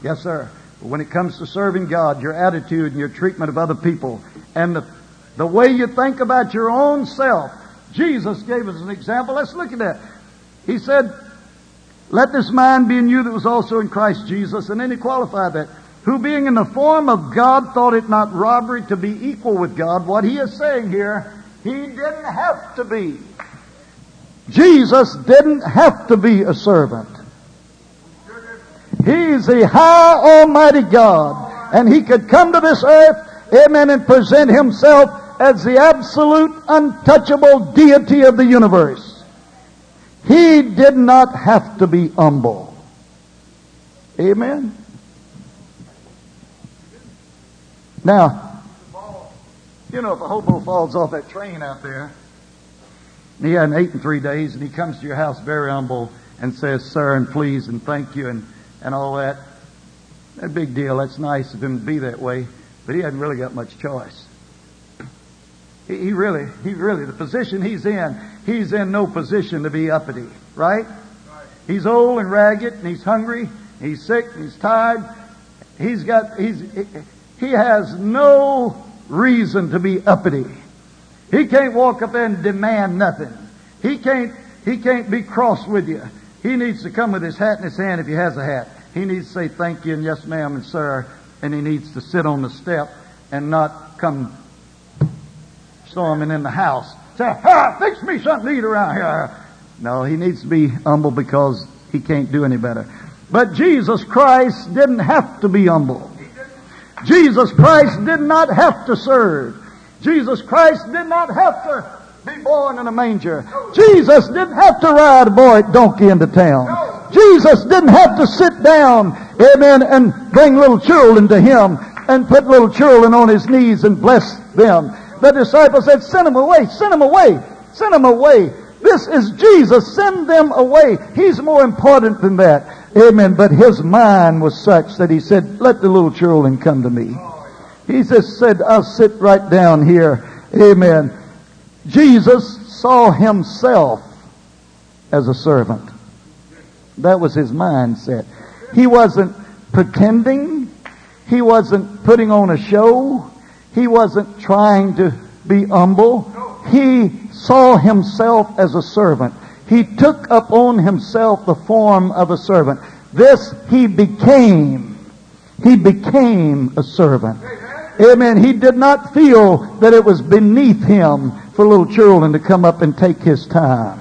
Yes, sir. But when it comes to serving God, your attitude and your treatment of other people and the, the way you think about your own self, Jesus gave us an example. Let's look at that. He said, let this mind be in you that was also in Christ Jesus. And then he qualified that who being in the form of God thought it not robbery to be equal with God. What he is saying here, he didn't have to be. Jesus didn't have to be a servant. He's the high almighty God. And he could come to this earth, amen, and present himself as the absolute untouchable deity of the universe. He did not have to be humble. Amen. Now, you know, if a hobo falls off that train out there, and he hadn't eaten three days, and he comes to your house very humble and says, sir, and please, and thank you, and, and all that, that big deal. That's nice of him to be that way, but he hadn't really got much choice. He, he really, he really, the position he's in, he's in no position to be uppity, right? He's old and ragged, and he's hungry, and he's sick, and he's tired. He's got, he's, he has no reason to be uppity. He can't walk up there and demand nothing. He can't, he can't be cross with you. He needs to come with his hat in his hand if he has a hat. He needs to say thank you and yes ma'am and sir, and he needs to sit on the step and not come storming in the house. Say, ah, fix me something to eat around here. No, he needs to be humble because he can't do any better. But Jesus Christ didn't have to be humble. Jesus Christ did not have to serve. Jesus Christ did not have to be born in a manger. Jesus didn't have to ride a boy donkey into town. Jesus didn't have to sit down, amen, and bring little children to him and put little children on his knees and bless them. The disciples said, send them away, send them away, send them away. This is Jesus. Send them away. He's more important than that. Amen. But his mind was such that he said, let the little children come to me. He just said, I'll sit right down here. Amen. Jesus saw himself as a servant. That was his mindset. He wasn't pretending. He wasn't putting on a show. He wasn't trying to be humble. He saw himself as a servant. He took upon himself the form of a servant. This he became. He became a servant. Amen. He did not feel that it was beneath him for little children to come up and take his time.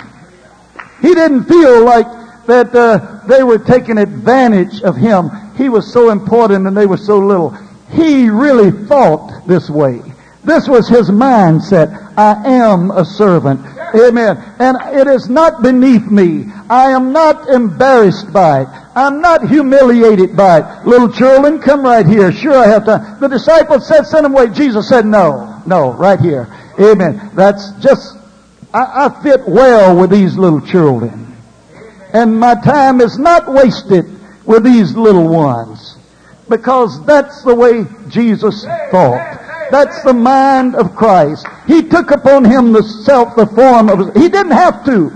He didn't feel like that uh, they were taking advantage of him. He was so important and they were so little. He really thought this way. This was his mindset. I am a servant. Amen. And it is not beneath me. I am not embarrassed by it. I'm not humiliated by it. Little children, come right here. Sure, I have to. The disciples said, send them away. Jesus said, no, no, right here. Amen. That's just, I, I fit well with these little children. And my time is not wasted with these little ones. Because that's the way Jesus thought. That's the mind of Christ. He took upon him the self, the form of, he didn't have to.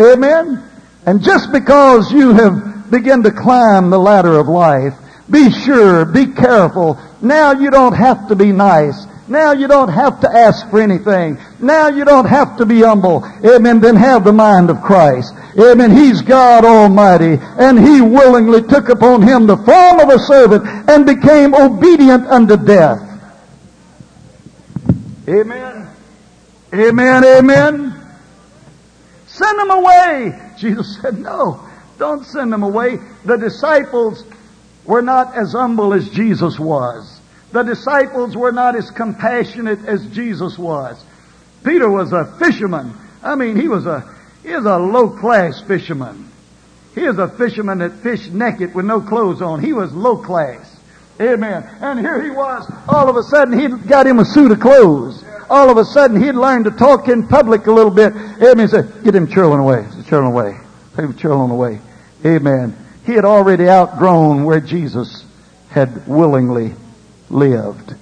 Amen? And just because you have begun to climb the ladder of life, be sure, be careful. Now you don't have to be nice. Now you don't have to ask for anything. Now you don't have to be humble. Amen. Then have the mind of Christ. Amen. He's God Almighty. And He willingly took upon Him the form of a servant and became obedient unto death. Amen. Amen. Amen. Send them away. Jesus said, no, don't send them away. The disciples were not as humble as Jesus was. The disciples were not as compassionate as Jesus was. Peter was a fisherman. I mean, he was a, he was a low class fisherman. He was a fisherman that fished naked with no clothes on. He was low class. Amen. And here he was. All of a sudden, he got him a suit of clothes. All of a sudden, he'd learned to talk in public a little bit. Amen. He said, get him children away. Children away. Take the children away. Amen. He had already outgrown where Jesus had willingly lived.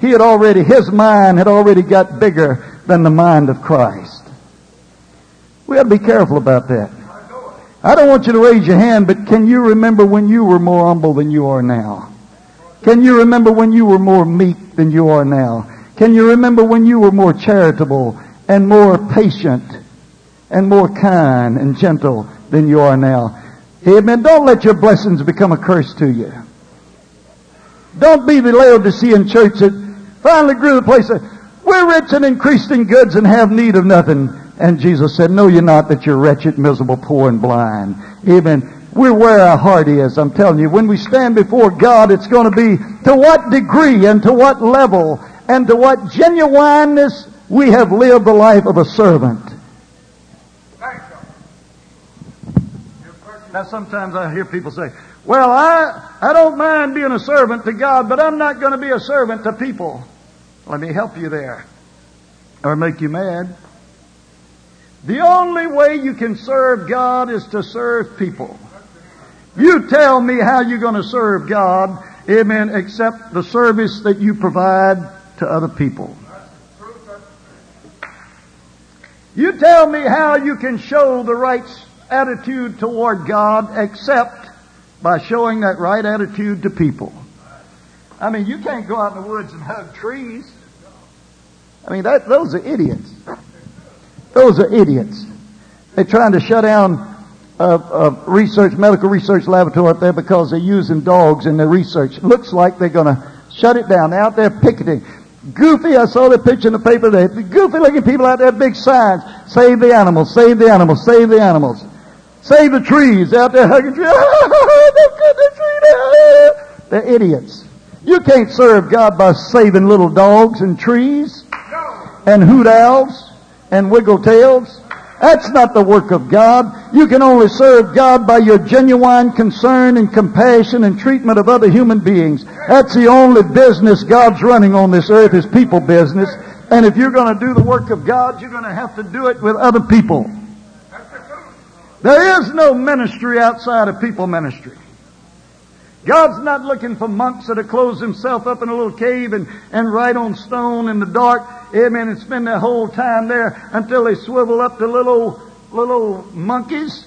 He had already, his mind had already got bigger than the mind of Christ. We have to be careful about that. I don't want you to raise your hand, but can you remember when you were more humble than you are now? Can you remember when you were more meek than you are now? Can you remember when you were more charitable and more patient and more kind and gentle than you are now? Amen. Don't let your blessings become a curse to you. Don't be the Laodicean church that finally grew the place we're rich and increased in goods and have need of nothing. And Jesus said, no, you're not, that you're wretched, miserable, poor, and blind. Amen. We're where our heart is, I'm telling you. When we stand before God, it's going to be to what degree and to what level and to what genuineness we have lived the life of a servant. Now sometimes I hear people say, well, I, I don't mind being a servant to God, but I'm not going to be a servant to people. Let me help you there. Or make you mad. The only way you can serve God is to serve people. You tell me how you're going to serve God, amen, except the service that you provide to other people. You tell me how you can show the right attitude toward God except by showing that right attitude to people. I mean, you can't go out in the woods and hug trees. I mean, that, those are idiots. Those are idiots. They're trying to shut down a, research, medical research laboratory up there because they're using dogs in their research. Looks like they're going to shut it down. They're out there picketing. Goofy, I saw the picture in the paper today. Goofy looking people out there, big signs. Save the animals, save the animals, save the animals. Save the trees. Out there hugging trees. [LAUGHS] Oh, the tree They're idiots. You can't serve God by saving little dogs and trees and hoot owls and wiggle tails. That's not the work of God. You can only serve God by your genuine concern and compassion and treatment of other human beings. That's the only business God's running on this earth is people business. And if you're going to do the work of God, you're going to have to do it with other people. There is no ministry outside of people ministry. God's not looking for monks that have closed themselves up in a little cave and, and write on stone in the dark, amen, and spend their whole time there until they swivel up to little, little monkeys.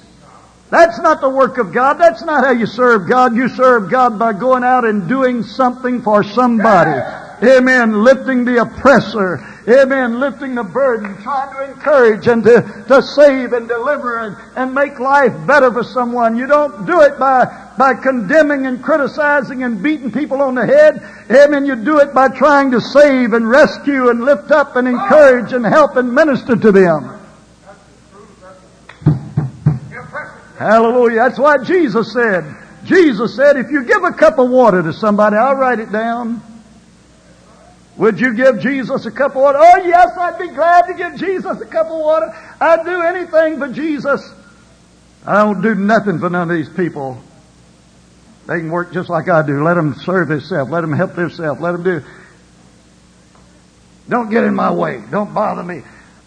That's not the work of God. That's not how you serve God. You serve God by going out and doing something for somebody. Amen. Lifting the oppressor. Amen. Lifting the burden. Trying to encourage and to, to save and deliver and, and make life better for someone. You don't do it by, by condemning and criticizing and beating people on the head. Amen. You do it by trying to save and rescue and lift up and encourage and help and minister to them. Hallelujah. That's what Jesus said. Jesus said, if you give a cup of water to somebody, I'll write it down. Would you give Jesus a cup of water? Oh, yes, I'd be glad to give Jesus a cup of water. I'd do anything for Jesus. I don't do nothing for none of these people. They can work just like I do. Let them serve themselves. Let them help themselves. Let them do. Don't get in my way. Don't bother me.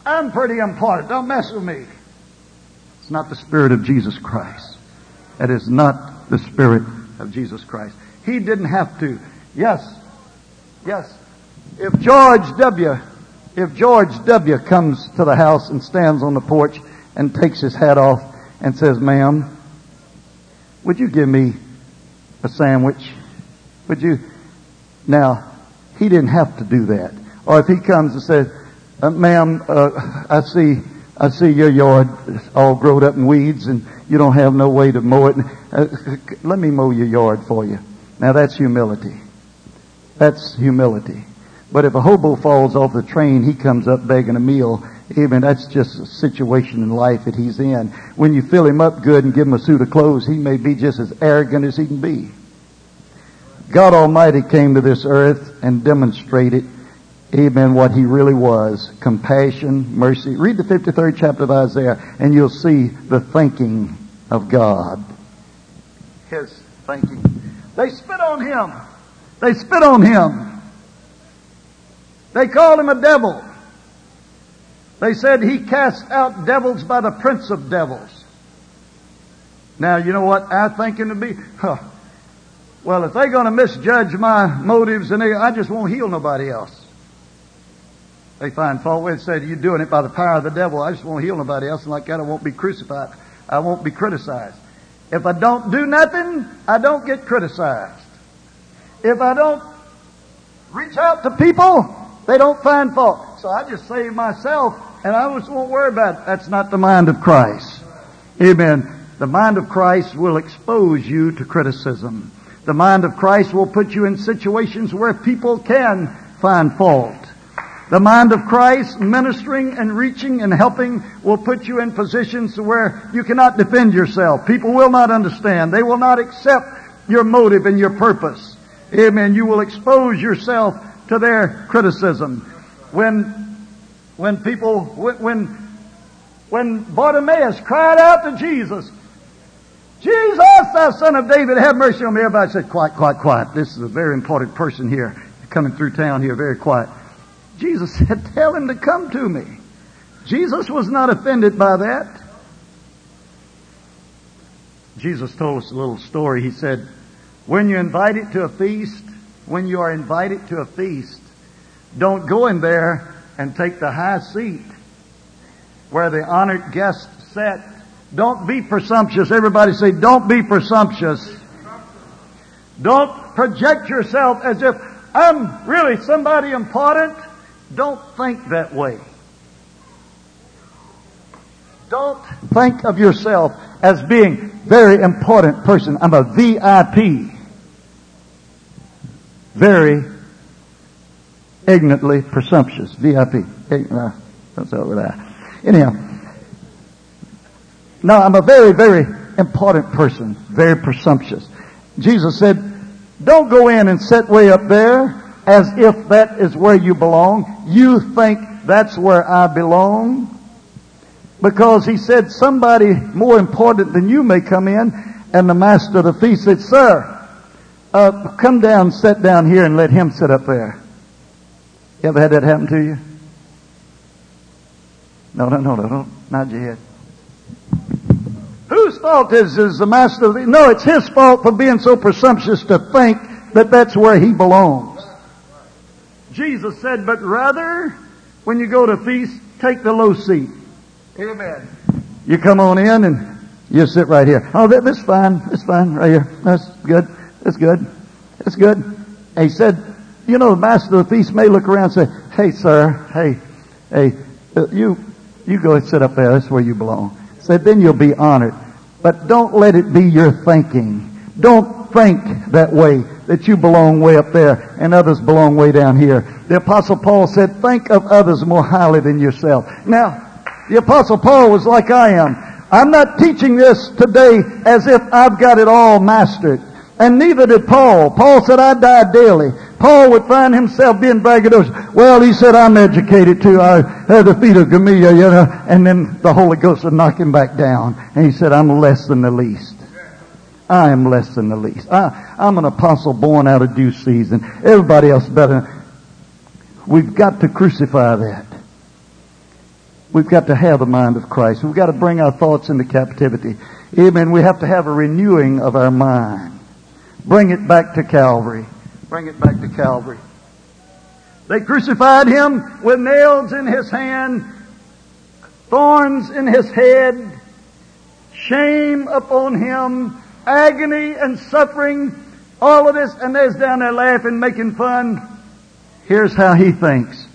I'm pretty important. Don't mess with me. It's not the Spirit of Jesus Christ. That is not the Spirit of Jesus Christ. He didn't have to. Yes. Yes. If George W. If George W. comes to the house and stands on the porch and takes his hat off and says, ma'am, would you give me a sandwich? Would you? Now, he didn't have to do that. Or if he comes and says, uh, ma'am, uh, I see, I see your yard all growed up in weeds and you don't have no way to mow it. Uh, let me mow your yard for you. Now that's humility. That's humility. But if a hobo falls off the train, he comes up begging a meal. Amen. That's just a situation in life that he's in. When you fill him up good and give him a suit of clothes, he may be just as arrogant as he can be. God Almighty came to this earth and demonstrated, amen, what he really was. Compassion, mercy. Read the 53rd chapter of Isaiah and you'll see the thinking of God. His thinking. They spit on him. They spit on him. They called him a devil. They said he cast out devils by the prince of devils. Now, you know what I think him to be? Huh. Well, if they're going to misjudge my motives, and I just won't heal nobody else. They find fault with it, say, you're doing it by the power of the devil. I just won't heal nobody else, and like that I won't be crucified. I won't be criticized. If I don't do nothing, I don't get criticized. If I don't reach out to people, they don't find fault. So I just save myself and I just won't worry about it. That's not the mind of Christ. Amen. The mind of Christ will expose you to criticism. The mind of Christ will put you in situations where people can find fault. The mind of Christ, ministering and reaching and helping, will put you in positions where you cannot defend yourself. People will not understand. They will not accept your motive and your purpose. Amen. You will expose yourself to their criticism. When, when people, when, when Bartimaeus cried out to Jesus, Jesus, thou son of David, have mercy on me. Everybody said, quiet, quiet, quiet. This is a very important person here coming through town here, very quiet. Jesus [LAUGHS] said, tell him to come to me. Jesus was not offended by that. Jesus told us a little story. He said, when you're invited to a feast, when you are invited to a feast, don't go in there and take the high seat where the honored guests sat. Don't be presumptuous. Everybody say, don't be presumptuous. Don't project yourself as if I'm really somebody important. Don't think that way. Don't think of yourself as being very important person. I'm a VIP very ignorantly presumptuous. VIP. Uh, that's over there. Anyhow. No, I'm a very, very important person. Very presumptuous. Jesus said, Don't go in and sit way up there as if that is where you belong. You think that's where I belong. Because he said somebody more important than you may come in and the master of the feast said, sir, uh, come down, sit down here and let him sit up there. You ever had that happen to you? No, no, no, no, no, not yet. Whose fault is, is the master of the, no, it's his fault for being so presumptuous to think that that's where he belongs. Jesus said, but rather, when you go to feast, take the low seat. Amen. You come on in and you sit right here. Oh, that, that's fine. That's fine right here. That's good. That's good. That's good. And he said, you know, the master of the feast may look around and say, hey, sir, hey, hey, uh, you, you go and sit up there. That's where you belong. Said, then you'll be honored. But don't let it be your thinking. Don't think that way, that you belong way up there and others belong way down here. The apostle Paul said, think of others more highly than yourself. Now, the apostle Paul was like I am. I'm not teaching this today as if I've got it all mastered. And neither did Paul. Paul said, I die daily. Paul would find himself being braggadocious. Well, he said, I'm educated too. I had the feet of Gamaliel, you know. And then the Holy Ghost would knock him back down. And he said, I'm less than the least. I am less than the least. I, I'm an apostle born out of due season. Everybody else better. We've got to crucify that. We've got to have the mind of Christ. We've got to bring our thoughts into captivity. Amen. We have to have a renewing of our mind. Bring it back to Calvary. Bring it back to Calvary. They crucified him with nails in his hand, thorns in his head, shame upon him, agony and suffering, all of this, and there's down there laughing, making fun. Here's how he thinks.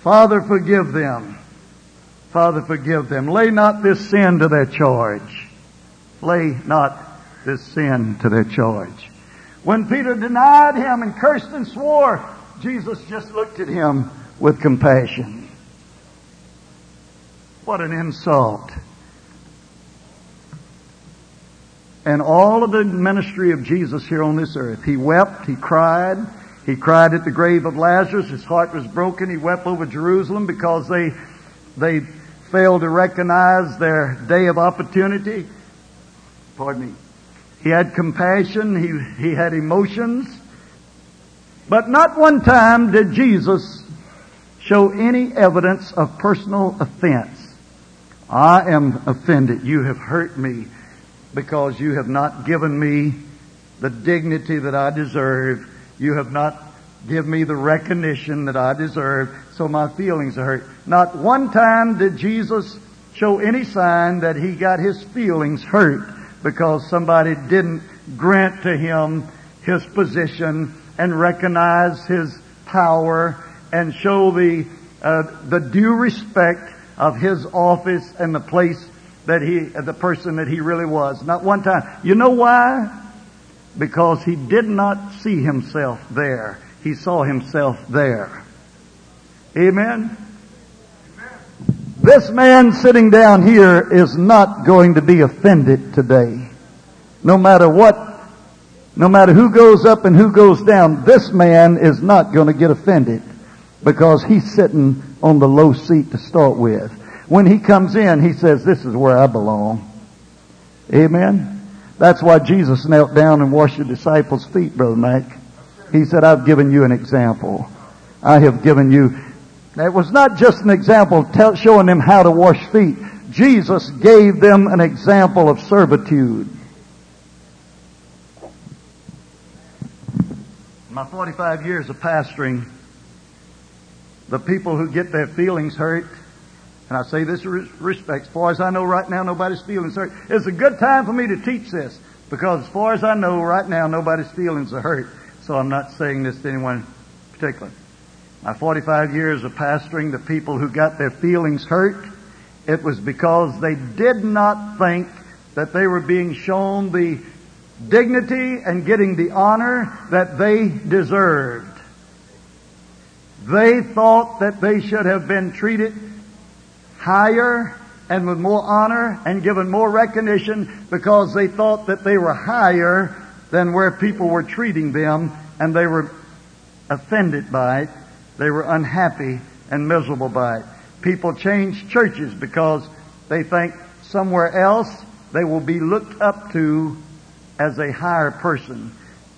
Father, forgive them. Father, forgive them. Lay not this sin to their charge. Lay not this sin to their charge. When Peter denied him and cursed and swore, Jesus just looked at him with compassion. What an insult. And all of the ministry of Jesus here on this earth, he wept, he cried, he cried at the grave of Lazarus, his heart was broken, he wept over Jerusalem because they, they failed to recognize their day of opportunity. Pardon me. He had compassion, he, he had emotions, but not one time did Jesus show any evidence of personal offense. I am offended. You have hurt me because you have not given me the dignity that I deserve. You have not given me the recognition that I deserve, so my feelings are hurt. Not one time did Jesus show any sign that he got his feelings hurt because somebody didn't grant to him his position and recognize his power and show the uh, the due respect of his office and the place that he, the person that he really was. Not one time. You know why? Because he did not see himself there. He saw himself there. Amen? This man sitting down here is not going to be offended today. No matter what, no matter who goes up and who goes down, this man is not going to get offended because he's sitting on the low seat to start with. When he comes in, he says, this is where I belong. Amen. That's why Jesus knelt down and washed the disciples' feet, Brother Mac. He said, I've given you an example. I have given you. It was not just an example tell, showing them how to wash feet. Jesus gave them an example of servitude. In my 45 years of pastoring, the people who get their feelings hurt and I say this with respect. As far as I know right now, nobody's feelings hurt. It's a good time for me to teach this because as far as I know right now, nobody's feelings are hurt. So I'm not saying this to anyone particular. My 45 years of pastoring, the people who got their feelings hurt, it was because they did not think that they were being shown the dignity and getting the honor that they deserved. They thought that they should have been treated higher and with more honor and given more recognition because they thought that they were higher than where people were treating them and they were offended by it. They were unhappy and miserable by it. People change churches because they think somewhere else they will be looked up to as a higher person.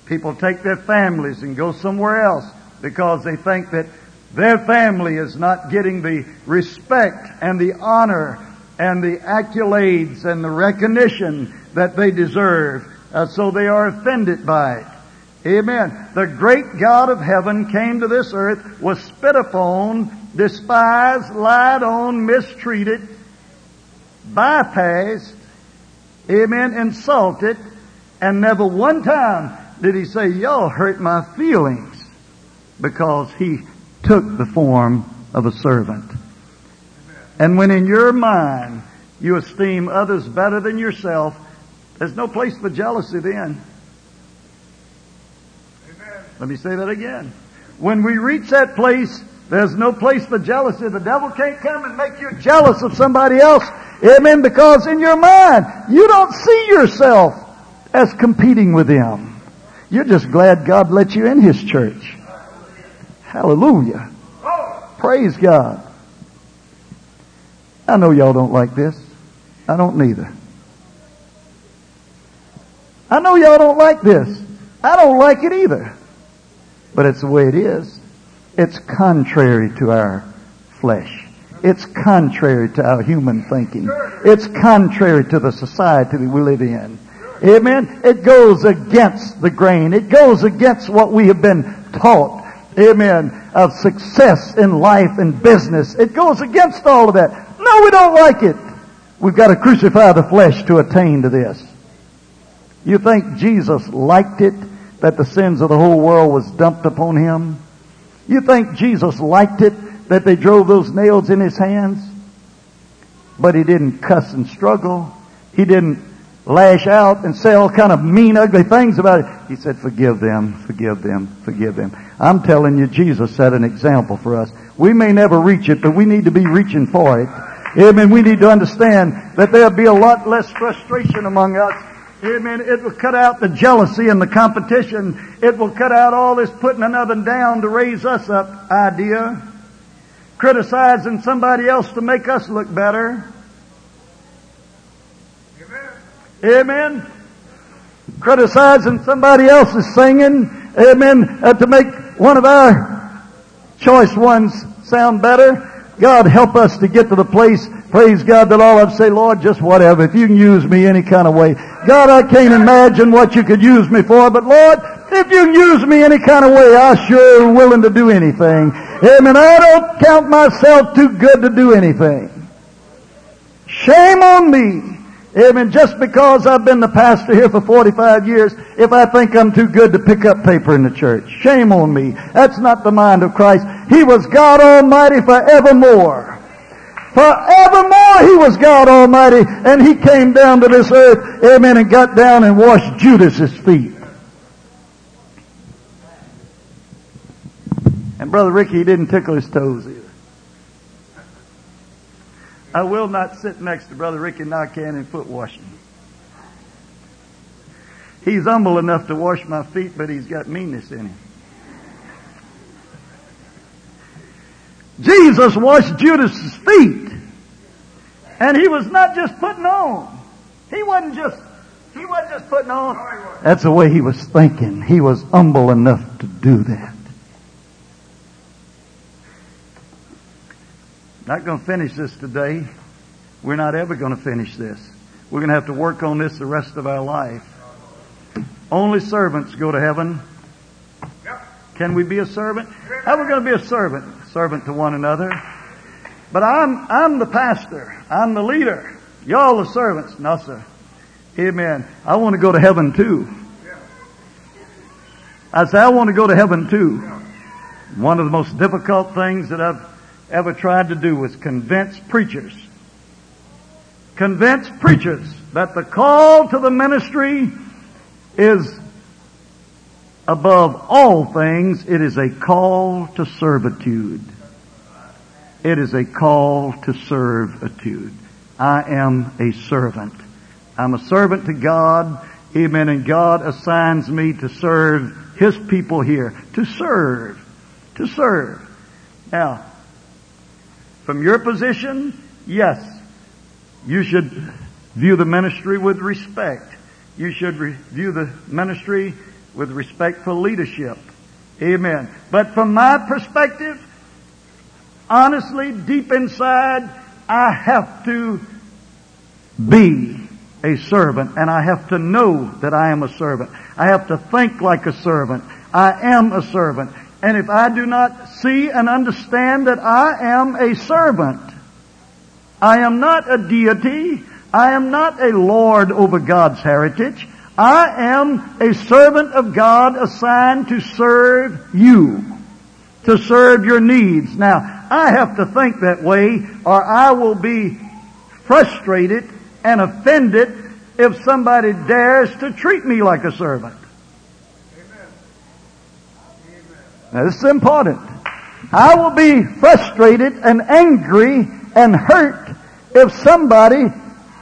People take their families and go somewhere else because they think that their family is not getting the respect and the honor and the accolades and the recognition that they deserve. Uh, so they are offended by it. Amen. The great God of heaven came to this earth, was spit upon, despised, lied on, mistreated, bypassed, amen, insulted, and never one time did he say, y'all hurt my feelings because he took the form of a servant. And when in your mind you esteem others better than yourself, there's no place for jealousy then. Let me say that again. When we reach that place, there's no place for jealousy. The devil can't come and make you jealous of somebody else. Amen. Because in your mind, you don't see yourself as competing with them. You're just glad God let you in His church. Hallelujah. Praise God. I know y'all don't like this. I don't neither. I know y'all don't like this. I don't like it either. But it's the way it is. It's contrary to our flesh. It's contrary to our human thinking. It's contrary to the society that we live in. Amen. It goes against the grain. It goes against what we have been taught. Amen. Of success in life and business. It goes against all of that. No, we don't like it. We've got to crucify the flesh to attain to this. You think Jesus liked it that the sins of the whole world was dumped upon him? You think Jesus liked it that they drove those nails in his hands? But he didn't cuss and struggle. He didn't lash out and say all kind of mean, ugly things about it. He said, forgive them, forgive them, forgive them. I'm telling you, Jesus set an example for us. We may never reach it, but we need to be reaching for it. Amen. We need to understand that there'll be a lot less frustration among us. Amen. It will cut out the jealousy and the competition. It will cut out all this putting another down to raise us up idea. Criticizing somebody else to make us look better. Amen. Criticizing somebody else's singing. Amen. Uh, to make one of our choice ones sound better. God help us to get to the place, praise God, that all I'd say, Lord, just whatever. If you can use me any kind of way. God, I can't imagine what you could use me for, but Lord, if you can use me any kind of way, I sure am willing to do anything. Amen. I don't count myself too good to do anything. Shame on me Amen. Just because I've been the pastor here for 45 years, if I think I'm too good to pick up paper in the church, shame on me. That's not the mind of Christ. He was God Almighty forevermore. Forevermore He was God Almighty and He came down to this earth, amen, and got down and washed Judas's feet. And Brother Ricky didn't tickle his toes either. I will not sit next to Brother Ricky Narcan in foot washing. He's humble enough to wash my feet, but he's got meanness in him. Jesus washed Judas's feet. And he was not just putting on. He wasn't just, he wasn't just putting on. That's the way he was thinking. He was humble enough to do that. Not going to finish this today. We're not ever going to finish this. We're going to have to work on this the rest of our life. Only servants go to heaven. Can we be a servant? How are we going to be a servant? Servant to one another. But I'm, I'm the pastor. I'm the leader. Y'all the servants. No, sir. Amen. I want to go to heaven too. I say, I want to go to heaven too. One of the most difficult things that I've ever tried to do was convince preachers. Convince preachers that the call to the ministry is above all things, it is a call to servitude. It is a call to servitude. I am a servant. I'm a servant to God Amen. And God assigns me to serve His people here. To serve. To serve. Now, from your position, yes, you should view the ministry with respect. You should re- view the ministry with respect for leadership. Amen. But from my perspective, honestly, deep inside, I have to be a servant and I have to know that I am a servant. I have to think like a servant. I am a servant. And if I do not see and understand that I am a servant, I am not a deity, I am not a lord over God's heritage, I am a servant of God assigned to serve you, to serve your needs. Now, I have to think that way or I will be frustrated and offended if somebody dares to treat me like a servant. Now this is important. I will be frustrated and angry and hurt if somebody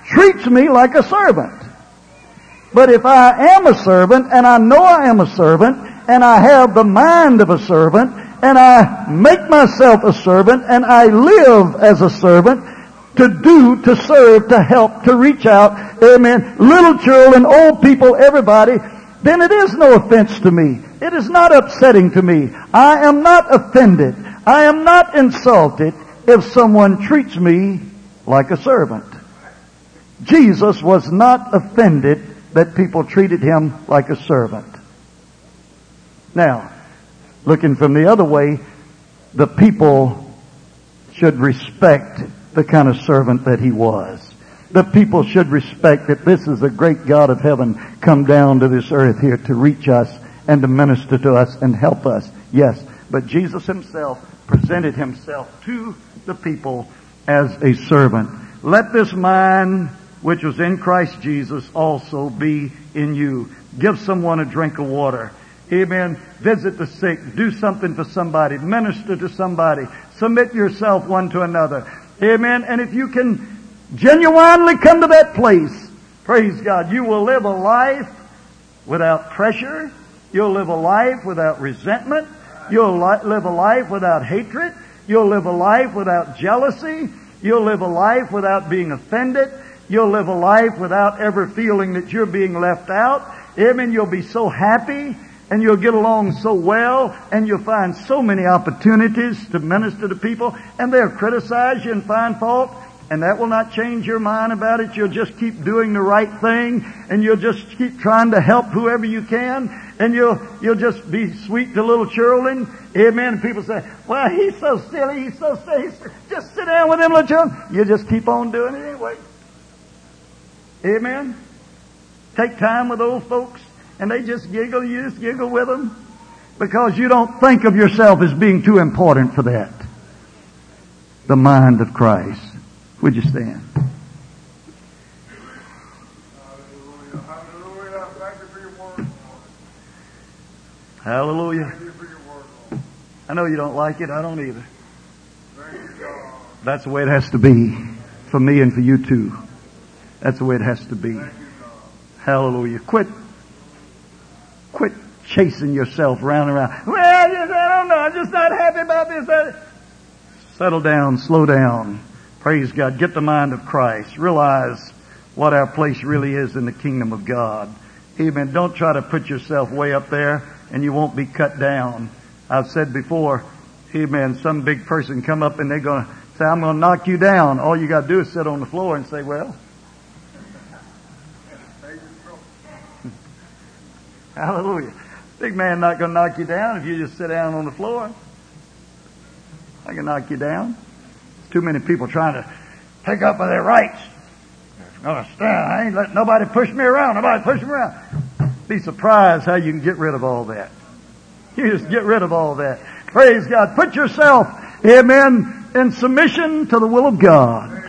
treats me like a servant. But if I am a servant and I know I am a servant and I have the mind of a servant and I make myself a servant and I live as a servant to do, to serve, to help, to reach out, amen, little children, old people, everybody, then it is no offense to me. It is not upsetting to me. I am not offended. I am not insulted if someone treats me like a servant. Jesus was not offended that people treated him like a servant. Now, looking from the other way, the people should respect the kind of servant that he was. The people should respect that this is a great God of heaven come down to this earth here to reach us and to minister to us and help us. Yes, but Jesus himself presented himself to the people as a servant. Let this mind which was in Christ Jesus also be in you. Give someone a drink of water. Amen. Visit the sick. Do something for somebody. Minister to somebody. Submit yourself one to another. Amen. And if you can genuinely come to that place, praise God, you will live a life without pressure. You'll live a life without resentment. You'll li- live a life without hatred. You'll live a life without jealousy. You'll live a life without being offended. You'll live a life without ever feeling that you're being left out. Amen. You'll be so happy and you'll get along so well and you'll find so many opportunities to minister to people and they'll criticize you and find fault and that will not change your mind about it. You'll just keep doing the right thing and you'll just keep trying to help whoever you can and you'll, you'll just be sweet to little children. Amen. And people say, well, he's so silly. He's so silly. Just sit down with him, little children. You just keep on doing it anyway. Amen. Take time with old folks and they just giggle. You just giggle with them because you don't think of yourself as being too important for that. The mind of Christ. Would you stand? Hallelujah. I know you don't like it. I don't either. That's the way it has to be for me and for you too. That's the way it has to be. Hallelujah. Quit, quit chasing yourself round and round. Well, I don't know. I'm just not happy about this. Settle down. Slow down. Praise God. Get the mind of Christ. Realize what our place really is in the kingdom of God. Amen. Don't try to put yourself way up there and you won't be cut down. I've said before, amen, some big person come up and they're going to say, I'm going to knock you down. All you got to do is sit on the floor and say, well, [LAUGHS] Hallelujah. Big man not going to knock you down if you just sit down on the floor. I can knock you down. Too many people trying to take up their rights. Gonna stand. I ain't letting nobody push me around. Nobody push me around. Be surprised how you can get rid of all that. You just get rid of all that. Praise God. Put yourself, amen, in submission to the will of God.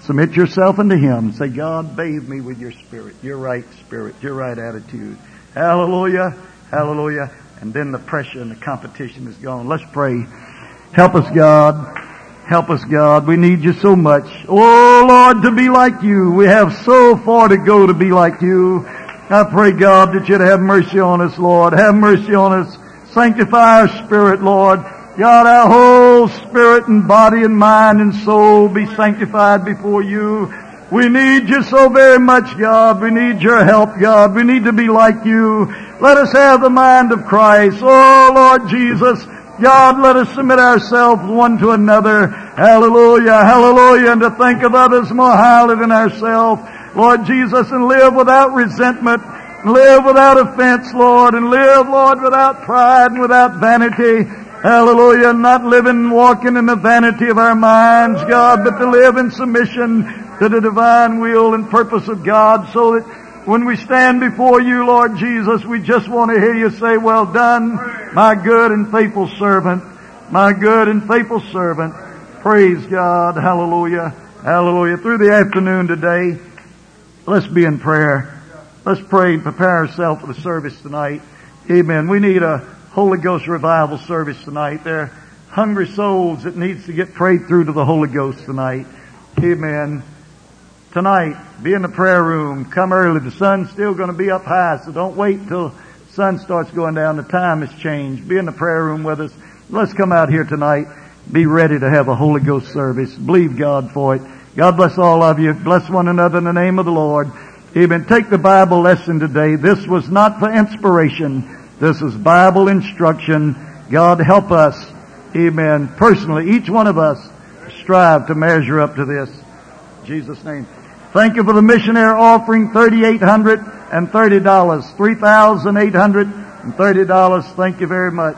Submit yourself unto Him. Say, God, bathe me with your spirit, your right spirit, your right attitude. Hallelujah. Hallelujah. And then the pressure and the competition is gone. Let's pray. Help us, God. Help us, God. We need you so much. Oh, Lord, to be like you. We have so far to go to be like you. I pray, God, that you'd have mercy on us, Lord. Have mercy on us. Sanctify our spirit, Lord. God, our whole spirit and body and mind and soul be sanctified before you. We need you so very much, God. We need your help, God. We need to be like you. Let us have the mind of Christ. Oh, Lord Jesus. God, let us submit ourselves one to another. Hallelujah, hallelujah, and to think of others more highly than ourselves. Lord Jesus, and live without resentment, live without offense, Lord, and live, Lord, without pride and without vanity. Hallelujah, not living walking in the vanity of our minds, God, but to live in submission to the divine will and purpose of God so that when we stand before you, Lord Jesus, we just want to hear you say, well done, my good and faithful servant, my good and faithful servant. Praise God. Hallelujah. Hallelujah. Through the afternoon today, let's be in prayer. Let's pray and prepare ourselves for the service tonight. Amen. We need a Holy Ghost revival service tonight. There are hungry souls that needs to get prayed through to the Holy Ghost tonight. Amen. Tonight, be in the prayer room. Come early. The sun's still going to be up high, so don't wait till the sun starts going down. The time has changed. Be in the prayer room with us. Let's come out here tonight. Be ready to have a Holy Ghost service. Believe God for it. God bless all of you. Bless one another in the name of the Lord. Amen. Take the Bible lesson today. This was not for inspiration. This is Bible instruction. God help us. Amen. Personally, each one of us strive to measure up to this. In Jesus' name. Thank you for the missionary offering, $3,830. $3,830. Thank you very much.